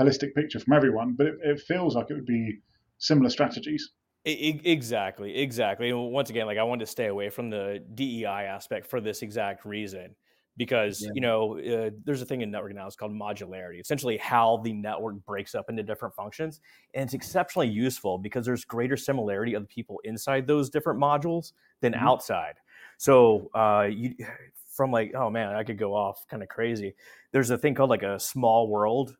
holistic picture from everyone? But it, it feels like it would be similar strategies. Exactly, exactly. Once again, like I wanted to stay away from the DEI aspect for this exact reason, because Yeah. you know uh, there's a thing in network now. It's called modularity. Essentially, how the network breaks up into different functions, and it's exceptionally useful because there's greater similarity of the people inside those different modules than Mhm. outside. So uh, you from like oh man, I could go off kind of crazy. There's a thing called like a small world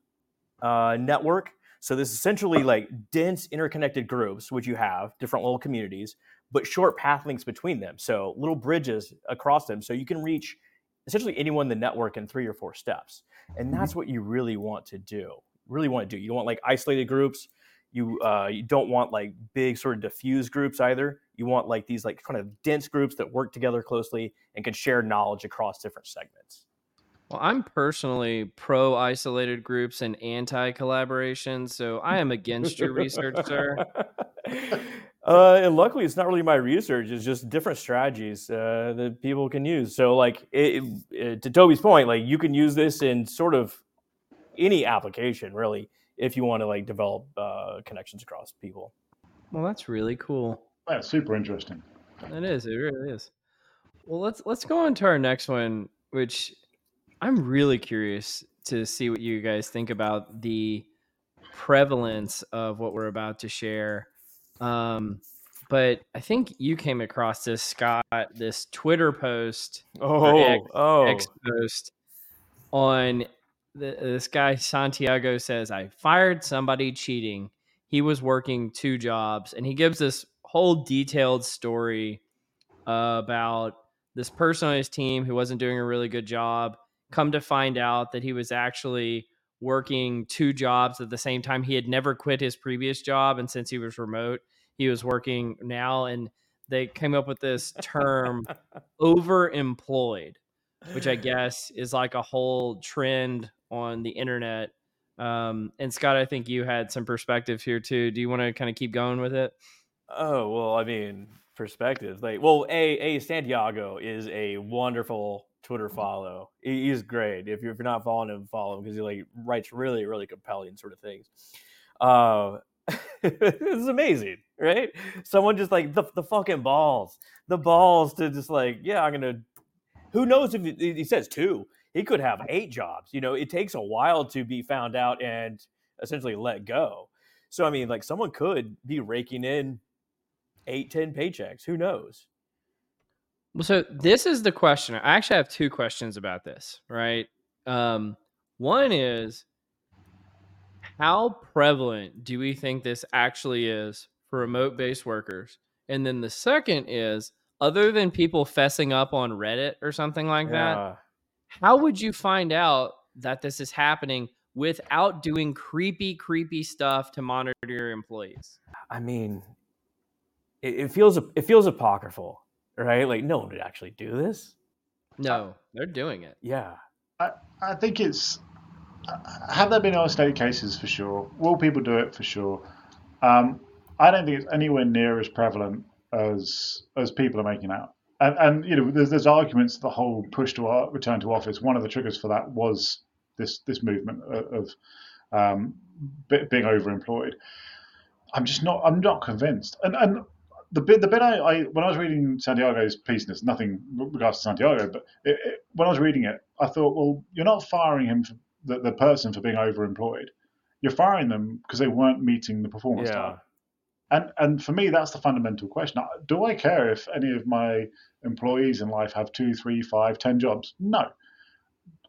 uh, network. So this is essentially like dense interconnected groups, which you have different little communities, but short path links between them. So little bridges across them. So you can reach essentially anyone in the network in three or four steps. And Mm-hmm. that's what you really want to do. Really want to do. You don't want like isolated groups. You uh, you don't want like big sort of diffuse groups either. You want like these like kind of dense groups that work together closely and can share knowledge across different segments. Well, I'm personally pro isolated groups and anti collaboration, so I am against your research, sir. Uh, and luckily, it's not really my research. It's just different strategies uh, that people can use. So, like it, it- to Toby's point, like you can use this in sort of any application, really, if you want to like develop uh, connections across people. Well, that's really cool. Yeah, super interesting. It is. It really is. Well, let's let's go on to our next one, which I'm really curious to see what you guys think about the prevalence of what we're about to share. Um, but I think you came across this, Scott, this Twitter post Oh, X- oh, X post on the, this guy Santiago says, I fired somebody cheating. He was working two jobs, and he gives this whole detailed story uh, about this person on his team who wasn't doing a really good job. Come to find out that he was actually working two jobs at the same time. He had never quit his previous job, and since he was remote, he was working now. And they came up with this term overemployed, which I guess is like a whole trend on the internet. Um, and Scott, I think you had some perspective here too. Do you want to kind of keep going with it? Oh well, I mean, perspective. Like, well, a a Santiago is a wonderful Twitter follow. He's great. If you're, if you're not following him, follow him because he like writes really really compelling sort of things. Uh, it's amazing, right? Someone just like the the fucking balls, the balls to just like, yeah, I'm gonna. Who knows if he, he says two? He could have eight jobs. You know, it takes a while to be found out and essentially let go. So I mean, like someone could be raking in eight, ten paychecks. Who knows? Well, so this is the question. I actually have two questions about this, right? Um, one is how prevalent do we think this actually is for remote based workers? And then the second is other than people fessing up on Reddit or something like that, how would you find out that this is happening without doing creepy, creepy stuff to monitor your employees? I mean, it, it feels it feels apocryphal, right? Like no one would actually do this. No, they're doing it. Yeah. I, I think it's. Have there been isolated cases for sure? Will people do it for sure? Um, I don't think it's anywhere near as prevalent as as people are making out. And, and you know, there's, there's arguments. The whole push to our return to office. One of the triggers for that was this this movement of, of um, be- being overemployed. I'm just not. I'm not convinced. And and the bit the bit I, I when I was reading Santiago's piece, and it's nothing regards to Santiago, but it, it, when I was reading it, I thought, well, you're not firing him for the, the person for being overemployed. You're firing them because they weren't meeting the performance Yeah. target. And and for me, that's the fundamental question. Do I care if any of my employees in life have two, three, five, ten jobs? No.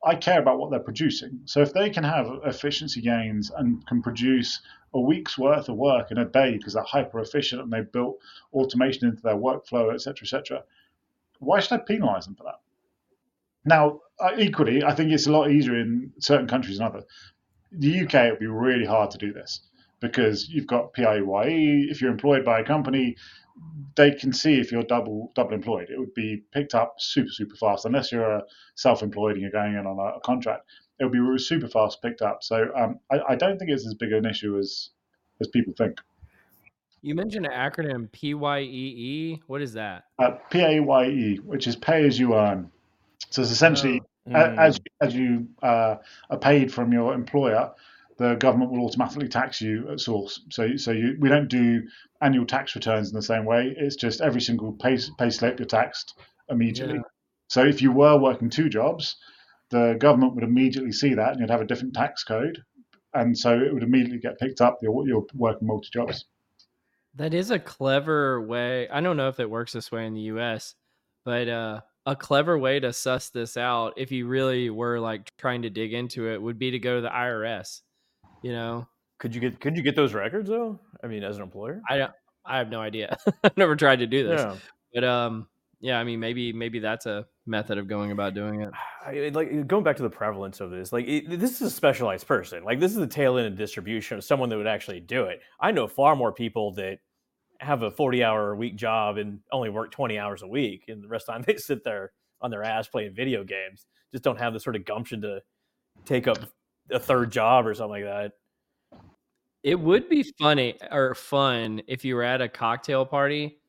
I care about what they're producing. So if they can have efficiency gains and can produce a week's worth of work in a day because they're hyper efficient and they've built automation into their workflow, et cetera, et cetera, why should I penalize them for that? Now, uh, equally, I think it's a lot easier in certain countries than others. The UK, it would be really hard to do this because you've got PAYE. If you're employed by a company, they can see if you're double double employed. It would be picked up super super fast, unless you're self-employed and you're going in on a, a contract. It would be super fast picked up. So um, I, I don't think it's as big an issue as as people think. You mentioned an acronym PYEE. What is that? Uh, PAYE, which is pay as you earn. So it's essentially Mm. A- as as you uh, are paid from your employer, the government will automatically tax you at source. So so you, we don't do annual tax returns in the same way. It's just every single pay pay slip you're taxed immediately. Yeah. So if you were working two jobs, the government would immediately see that, and you'd have a different tax code, and so it would immediately get picked up. You're, you're working multi jobs. That is a clever way. I don't know if it works this way in the US, but uh, a clever way to suss this out, if you really were like trying to dig into it, would be to go to the IRS. You know, Could you get could you get those records though? I mean, as an employer. I don't. I have no idea. I've never tried to do this, Yeah. but um, yeah. I mean, maybe maybe that's a method of going about doing it. I, like going back to the prevalence of this, like it, this is a specialized person. Like this is the tail end of distribution of someone that would actually do it. I know far more people that have a forty-hour a week job and only work twenty hours a week, and the rest of the time they sit there on their ass playing video games. Just don't have the sort of gumption to take up a third job or something like that. It would be funny or fun if you were at a cocktail party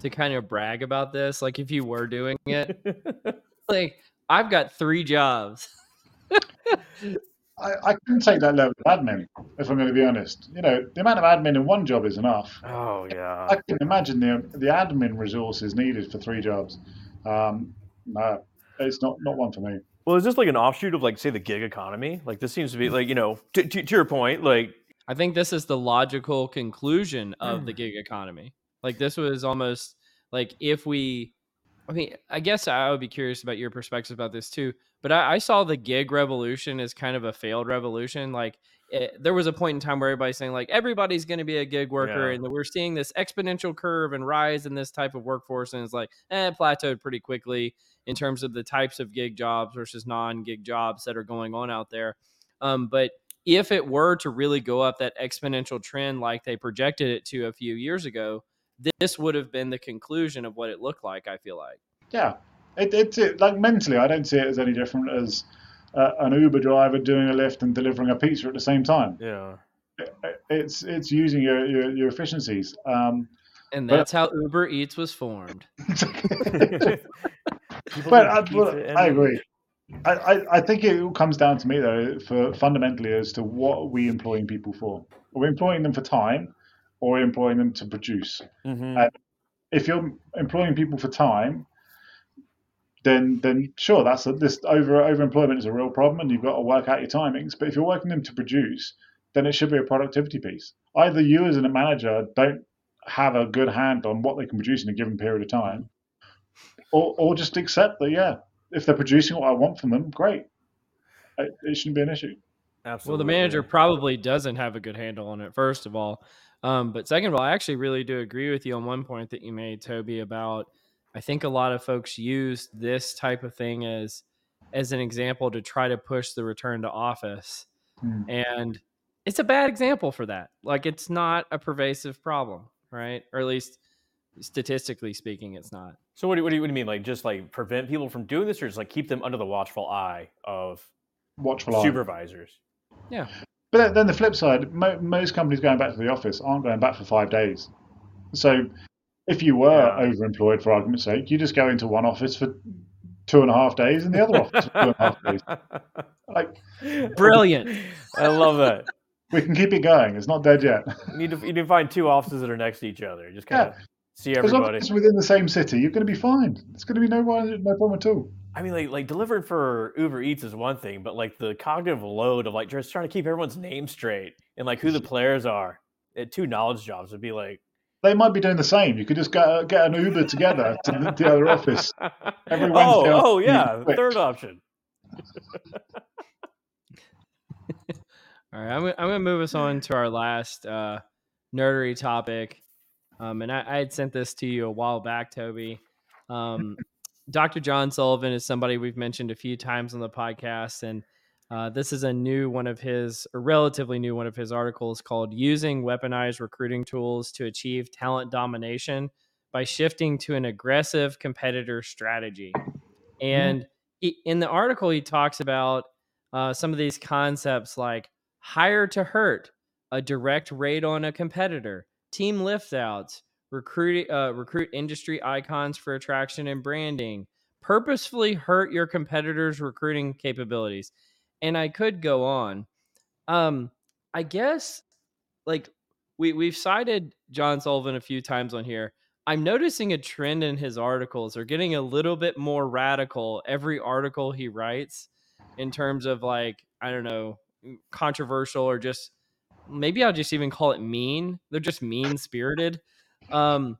to kind of brag about this. Like if you were doing it, like I've got three jobs. I, I couldn't take that level of admin, if I'm going to be honest. You know, the amount of admin in one job is enough. oh yeah. I can imagine the the admin resources needed for three jobs. Um, no, it's not not one for me. Well, is this like an offshoot of like say the gig economy? Like this seems to be like you know to, to, to your point, like I think this is the logical conclusion of the hmm. gig economy. Like this was almost like if we I mean, I guess I would be curious about your perspective about this too. But I, I saw the gig revolution as kind of a failed revolution. Like it, there was a point in time where everybody's saying like everybody's going to be a gig worker, Yeah. and we're seeing this exponential curve and rise in this type of workforce, and it's like eh, it plateaued pretty quickly in terms of the types of gig jobs versus non-gig jobs that are going on out there. Um, but if it were to really go up that exponential trend like they projected it to a few years ago, this would have been the conclusion of what it looked like. I feel like. Yeah, it, it's it, like mentally, I don't see it as any different as uh, an Uber driver doing a lift and delivering a pizza at the same time. yeah. It's it's using your your, your efficiencies. Um, And But- that's how Uber Eats was formed. But I, pizza well, and- I agree. I, I, I think it all comes down to me though, for fundamentally as to what are we employing people for. Are we employing them for time, or are we employing them to produce? Mhm. Uh, If you're employing people for time, then then sure, that's a, this over overemployment is a real problem, and you've got to work out your timings. But if you're working them to produce, then it should be a productivity piece. Either you as a manager don't have a good hand on what they can produce in a given period of time, or or just accept that yeah, if they're producing what I want from them, great. It, it shouldn't be an issue. Absolutely. Well, the manager probably doesn't have a good handle on it, first of all. Um, but second of all, I actually really do agree with you on one point that you made, Toby, about I think a lot of folks use this type of thing as as an example to try to push the return to office. Hmm. And it's a bad example for that. Like it's not a pervasive problem, right? Or at least statistically speaking, it's not. So what do, you, what do you what do you mean? Like just like prevent people from doing this, or just like keep them under the watchful eye of Watchful eye. Yeah. But then- then the flip side, mo- most companies going back to the office aren't going back for five days. So if you were Yeah. overemployed, for argument's sake, you just go into one office for two and a half days and the other office for two and a half days. Like Brilliant. I love it. we can keep it going. It's not dead yet. You need to you need to find two offices that are next to each other. Just kind of see everybody. as it's within the same city, you're going to be fine. It's going to be no no problem at all. I mean, like like delivering for Uber Eats is one thing, but like the cognitive load of like just trying to keep everyone's name straight and like who the players are at two knowledge jobs would be like They might be doing the same. You could just get, get an Uber together to the, the other office. Every Wednesday oh, oh yeah, third option. All right, I'm, gonna- I'm going to move us on to our last uh, nerdery topic. Um, and I, I had sent this to you a while back, Toby. Um, Dr. John Sullivan is somebody we've mentioned a few times on the podcast. And uh, this is a new one of his, a relatively new one of his articles called Using Weaponized Recruiting Tools to Achieve Talent Domination by Shifting to an Aggressive Competitor Strategy. And he, in the article, he talks about uh, some of these concepts like hire to hurt, a direct raid on a competitor, team lift outs, recruit uh, recruit industry icons for attraction and branding, purposefully hurt your competitors' recruiting capabilities, and I could go on. Um, I guess like we we've cited John Sullivan a few times on here. I'm noticing a trend in his articles are getting a little bit more radical every article he writes in terms of like I don't know controversial or just maybe I'll just even call it mean. They're just mean spirited. Um,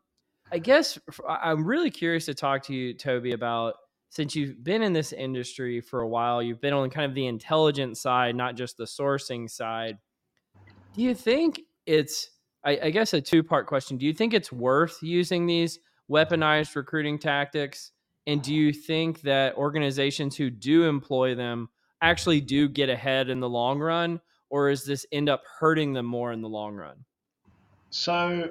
I guess I'm really curious to talk to you, Toby, about since you've been in this industry for a while, you've been on kind of the intelligence side, not just the sourcing side. Do you think it's I, I guess a two part question. Do you think it's worth using these weaponized recruiting tactics? And do you think that organizations who do employ them actually do get ahead in the long run? Or is this end up hurting them more in the long run? So,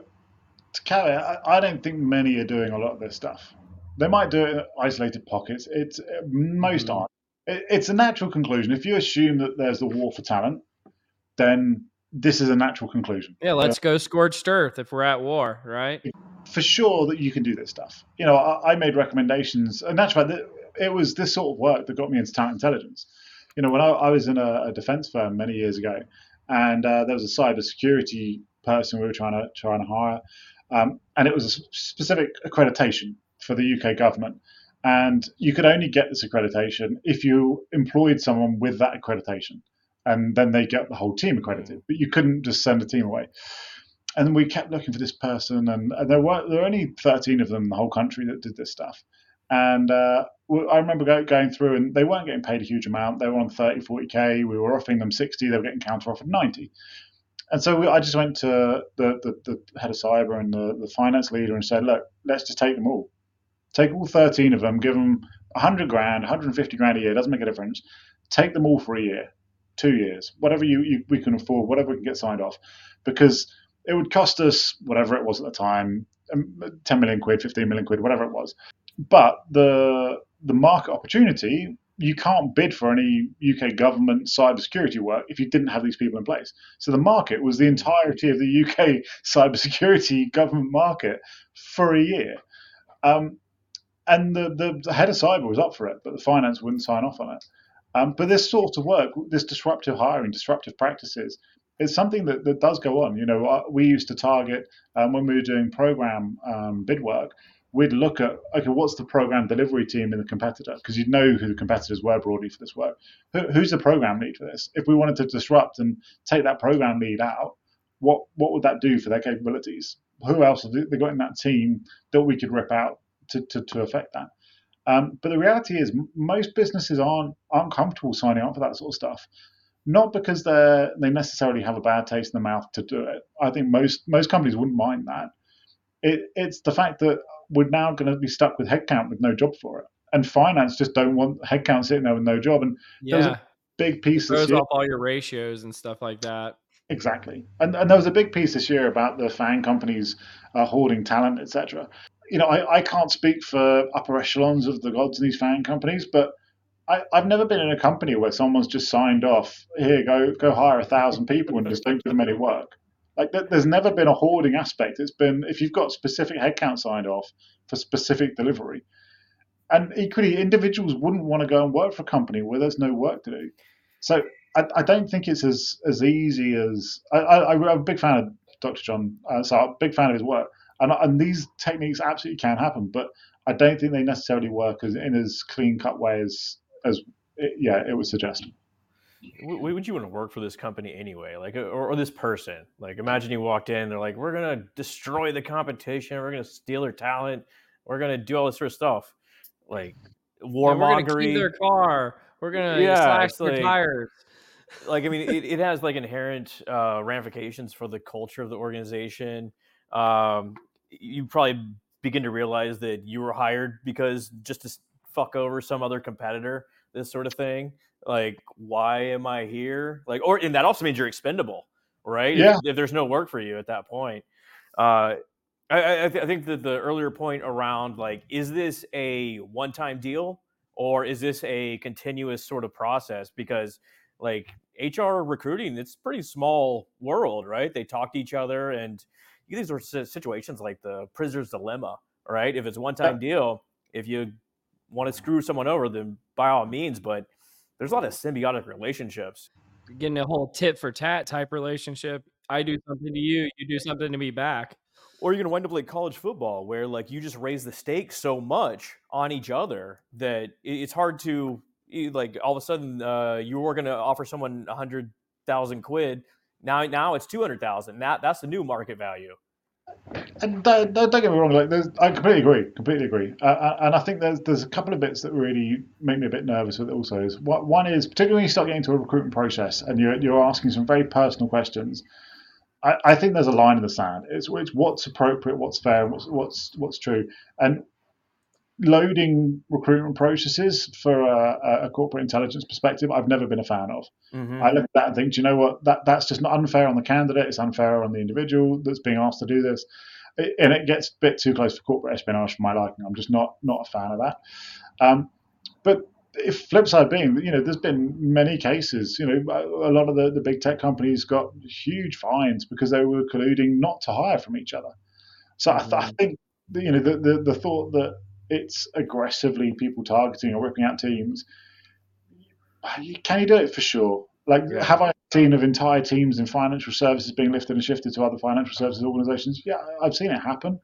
to carry, I, I don't think many are doing a lot of this stuff. They might do it in isolated pockets. It's most mm-hmm. aren't. It, it's a natural conclusion. If you assume that there's the war for talent, then this is a natural conclusion. Yeah, let's uh, go scorched earth if we're at war, right? For sure that you can do this stuff. You know, I, I made recommendations, and that's right. It was this sort of work that got me into talent intelligence. You know, when I, I was in a, a, defense firm many years ago, and uh, there was a cybersecurity person we were trying to trying to hire, um, and it was a specific accreditation for the UK government. And you could only get this accreditation if you employed someone with that accreditation and then they get the whole team accredited. But you couldn't just send a team away. And we kept looking for this person, and, and there were there were only 13 of them in the whole country that did this stuff. And uh, I remember go, going through, and they weren't getting paid a huge amount. They were on 30, 40k. We were offering them 60. They were getting counter offered 90. And so we, I just went to the, the, the, head of cyber and the, the finance leader and said, look, let's just take them all. Take all 13 of them, give them 100 grand, 150 grand a year, doesn't make a difference. Take them all for a year two years, whatever you, you we can afford, whatever we can get signed off, because it would cost us whatever it was at the time, um, 10 million quid, 15 million quid, whatever it was. But the the market opportunity, you can't bid for any UK government cybersecurity work if you didn't have these people in place. So the market was the entirety of the UK cybersecurity government market for a year. Um, and the, the head of cyber was up for it, but the finance wouldn't sign off on it. Um, but this sort of work, this disruptive hiring, disruptive practices, is something that, that does go on. You know, uh, we used to target um, when we were doing program um, bid work, we'd look at okay, what's the program delivery team in the competitor? Because you'd know who the competitors were broadly for this work. Who, who's the program lead for this? If we wanted to disrupt and take that program lead out, what what would that do for their capabilities? Who else have they got in that team that we could rip out to, to, to affect that? Um, but the reality is, most businesses aren't aren't comfortable signing up for that sort of stuff. Not because they they necessarily have a bad taste in the mouth to do it. I think most most companies wouldn't mind that. It, it's the fact that we're now going to be stuck with headcount with no job for it, and finance just don't want headcount sitting there with no job. And yeah. there's a big piece. It throws off all your ratios and stuff like that. Exactly, and, and there was a big piece this year about the FAANG companies uh, hoarding talent, etc you know, I, I can't speak for upper echelons of the gods in these FAANG companies, but I, have never been in a company where someone's just signed off, here, go go hire a thousand people and just don't give them any work. Like there's never been a hoarding aspect. It's been if you've got specific headcount signed off for specific delivery, and equally individuals wouldn't want to go and work for a company where there's no work to do. So I, I don't think it's as as easy as I, I'm a big fan of Dr. John. Uh, so I'm a big fan of his work. And, and these techniques absolutely can happen, but I don't think they necessarily work as in as clean cut way as as it, yeah it would suggest. Why would you want to work for this company anyway? Like, or, or, this person? Like, imagine you walked in, they're like, "We're gonna destroy the competition. We're gonna steal their talent. We're gonna do all this sort of stuff." Like warmongery. Yeah, their car. We're gonna yeah, slash their like, tires. Like, I mean, it, it has like inherent uh, ramifications for the culture of the organization. Um, you probably begin to realize that you were hired because just to fuck over some other competitor, this sort of thing. Like, why am I here? Like, or and that also means you're expendable, right? Yeah. If, if there's no work for you at that point. Uh, I, I, th- I think that the earlier point around like, is this a one-time deal or is this a continuous sort of process? Because like HR recruiting, it's pretty small world, right? They talk to each other and these are situations like the prisoner's dilemma, right? If it's one time yeah. deal, if you want to screw someone over, then by all means, but there's a lot of symbiotic relationships. Getting a whole tit for tat type relationship. I do something to you, you do something to me back. Or you're gonna wind up like college football, where like you just raise the stakes so much on each other that it's hard to like all of a sudden uh, you were gonna offer someone a hundred thousand quid now, now it's two hundred thousand. That that's the new market value. And don't, don't get me wrong. Like, I completely agree. Completely agree. Uh, uh, and I think there's there's a couple of bits that really make me a bit nervous with it. Also, is one is particularly when you start getting to a recruitment process and you're you're asking some very personal questions. I, I, think there's a line in the sand. It's, it's what's appropriate, what's fair, what's what's what's true, and loading recruitment processes for a, a, corporate intelligence perspective, I've never been a fan of. Mm-hmm. I look at that and think, do you know what? That that's just not unfair on the candidate. It's unfair on the individual that's being asked to do this, it, and it gets a bit too close for corporate espionage for my liking. I'm just not not a fan of that. Um, but if flip side being, you know, there's been many cases. You know, a lot of the, the big tech companies got huge fines because they were colluding not to hire from each other. So mm-hmm. I, th- I, think you know the, the the thought that it's aggressively people targeting or ripping out teams. Can you do it for sure? Like, yeah. have I seen of entire teams in financial services being lifted and shifted to other financial services organizations? Yeah, I've seen it happen.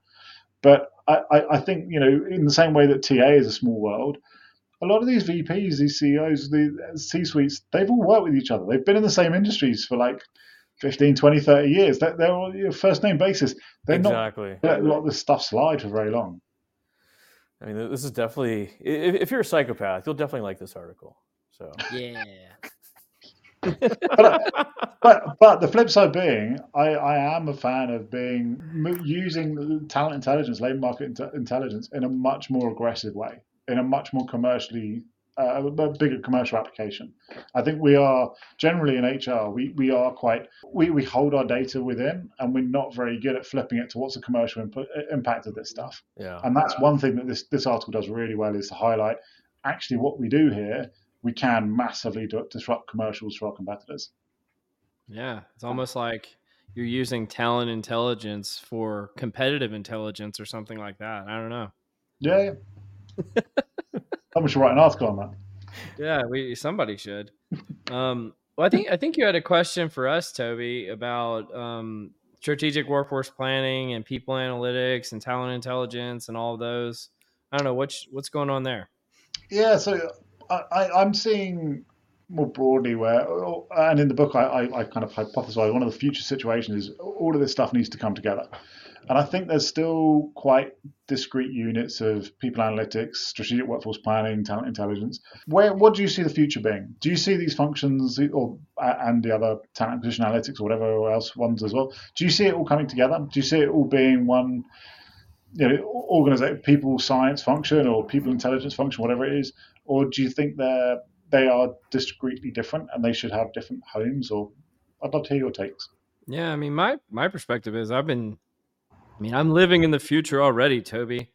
But I, I, I think, you know, in the same way that TA is a small world, a lot of these VPs, these CEOs, the C suites, they've all worked with each other. They've been in the same industries for like 15, 20, 30 years. They're, they're all you know, first name basis. They're exactly. not let a lot of this stuff slide for very long. I mean, this is definitely if, if, you're a psychopath, you'll definitely like this article. So yeah. but, but, but the flip side being, I, I am a fan of being using talent intelligence, labor market intelligence in a much more aggressive way, in a much more commercially uh, a bigger commercial application. I think we are generally in HR, we, we are quite, we, we hold our data within and we're not very good at flipping it to what's the commercial input, impact of this stuff. Yeah. And that's one thing that this, this article does really well is to highlight actually what we do here, we can massively disrupt commercials for our competitors. Yeah. It's almost like you're using talent intelligence for competitive intelligence or something like that. I don't know. Yeah. Someone should write an article on that. Yeah, we somebody should. Um, well, I think I think you had a question for us, Toby, about um, strategic workforce planning and people analytics and talent intelligence and all of those. I don't know what's what's going on there. Yeah, so I, I'm seeing more broadly where, and in the book, I, I, I kind of hypothesize one of the future situations is all of this stuff needs to come together. And I think there's still quite discrete units of people analytics, strategic workforce planning, talent intelligence. Where what do you see the future being? Do you see these functions or and the other talent acquisition analytics or whatever else ones as well? Do you see it all coming together? Do you see it all being one? You know, organization, people science function or people intelligence function, whatever it is, or do you think they're they are discreetly different and they should have different homes? Or I'd love to hear your takes. Yeah, I mean, my my perspective is I've been I mean, I'm living in the future already, Toby.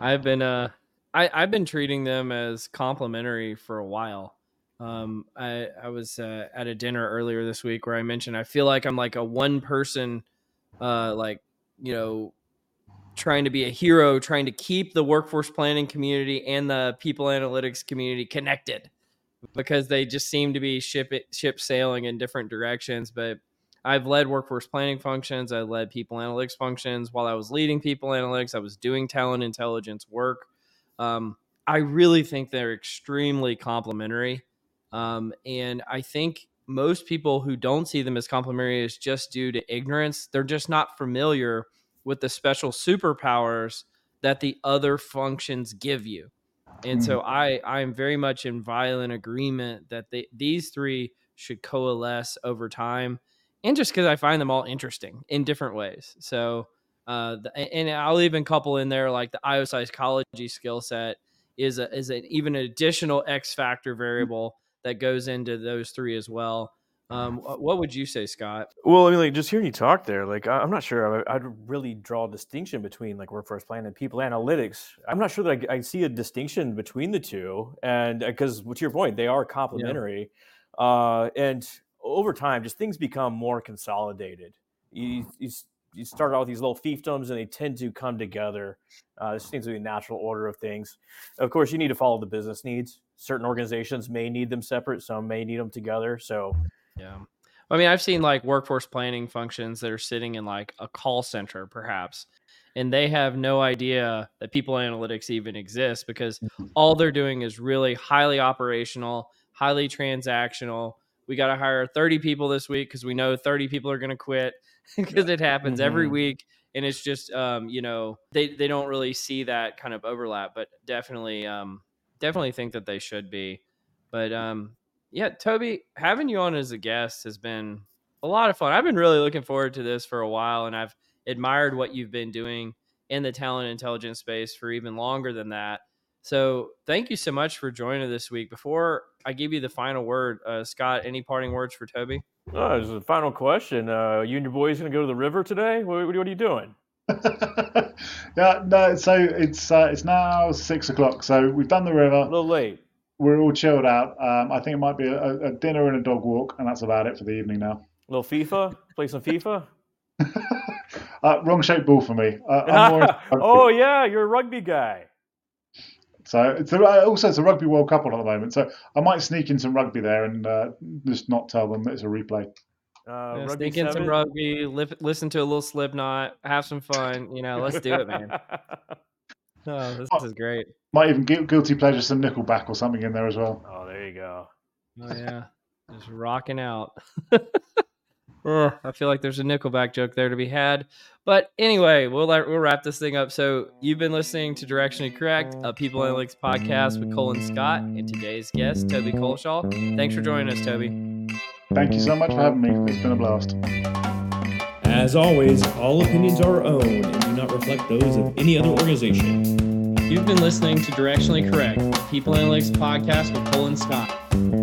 I've been uh I, I've been treating them as complimentary for a while. Um, I, I was uh, at a dinner earlier this week where I mentioned I feel like I'm like a one person, uh, like you know, trying to be a hero, trying to keep the workforce planning community and the people analytics community connected, because they just seem to be ship ship sailing in different directions. But I've led workforce planning functions. I led people analytics functions. While I was leading people analytics, I was doing talent intelligence work. Um, I really think they're extremely complementary. Um, and I think most people who don't see them as complementary is just due to ignorance. They're just not familiar with the special superpowers that the other functions give you. And so hmm. I I am very much in violent agreement that they, these three should coalesce over time and just because I find them all interesting in different ways. So, uh, the, and I'll even couple in there like the IO psychology skill set is a, is an even an additional X factor variable that goes into those three as well. Um, what would you say, Scott? Well, I mean, like just hearing you talk there, like I'm not sure I'd really draw a distinction between like workforce planning and people analytics. I'm not sure that I, I see a distinction between the two, and because uh, to your point, they are complementary. Yeah. Uh, and over time, just things become more consolidated. You, you, you start out with these little fiefdoms and they tend to come together. Uh, this seems to be a natural order of things. Of course, you need to follow the business needs. Certain organizations may need them separate, some may need them together. So, yeah. I mean, I've seen like workforce planning functions that are sitting in like a call center, perhaps, and they have no idea that people analytics even exists because mm-hmm. all they're doing is really highly operational, highly transactional, we got to hire 30 people this week because we know 30 people are going to quit because it happens mm-hmm. every week and it's just um, you know they, they don't really see that kind of overlap but definitely um, definitely think that they should be but um, yeah toby having you on as a guest has been a lot of fun. I've been really looking forward to this for a while, and I've admired what you've been doing in the talent intelligence space for even longer than that. So thank you so much for joining this week. Before I give you the final word, uh, Scott, any parting words for Toby? Oh, there's a final question. Uh, you and your boys going to go to the river today? What, what, what are you doing? yeah, no. So it's uh, it's now six o'clock. So we've done the river. A little late. We're all chilled out. Um, I think it might be a, a, dinner and a dog walk, and that's about it for the evening now. A little FIFA. Play some FIFA. uh, wrong shaped ball for me. oh yeah, you're a rugby guy. So it's a, uh, also it's a rugby World Cup on at the moment. So I might sneak in some rugby there and uh, just not tell them that it's a replay. Uh, yeah, sneak in some rugby, li- listen to a little Slipknot, have some fun. You know, let's do it, man. oh, this, is great. Might even get guilty pleasure some Nickelback or something in there as well. Oh, there you go. Oh yeah, just rocking out. I feel like there's a Nickelback joke there to be had. But anyway, we'll we'll wrap this thing up. So you've been listening to Directionally Correct, a People Analytics podcast with Cole and Scott, and today's guest Toby Culshaw. Thanks for joining us, Toby. Thank you so much for having me. It's been a blast. As always, all opinions are our own and do not reflect those of any other organization. You've been listening to Directionally Correct, People Analytics podcast with Cole and Scott.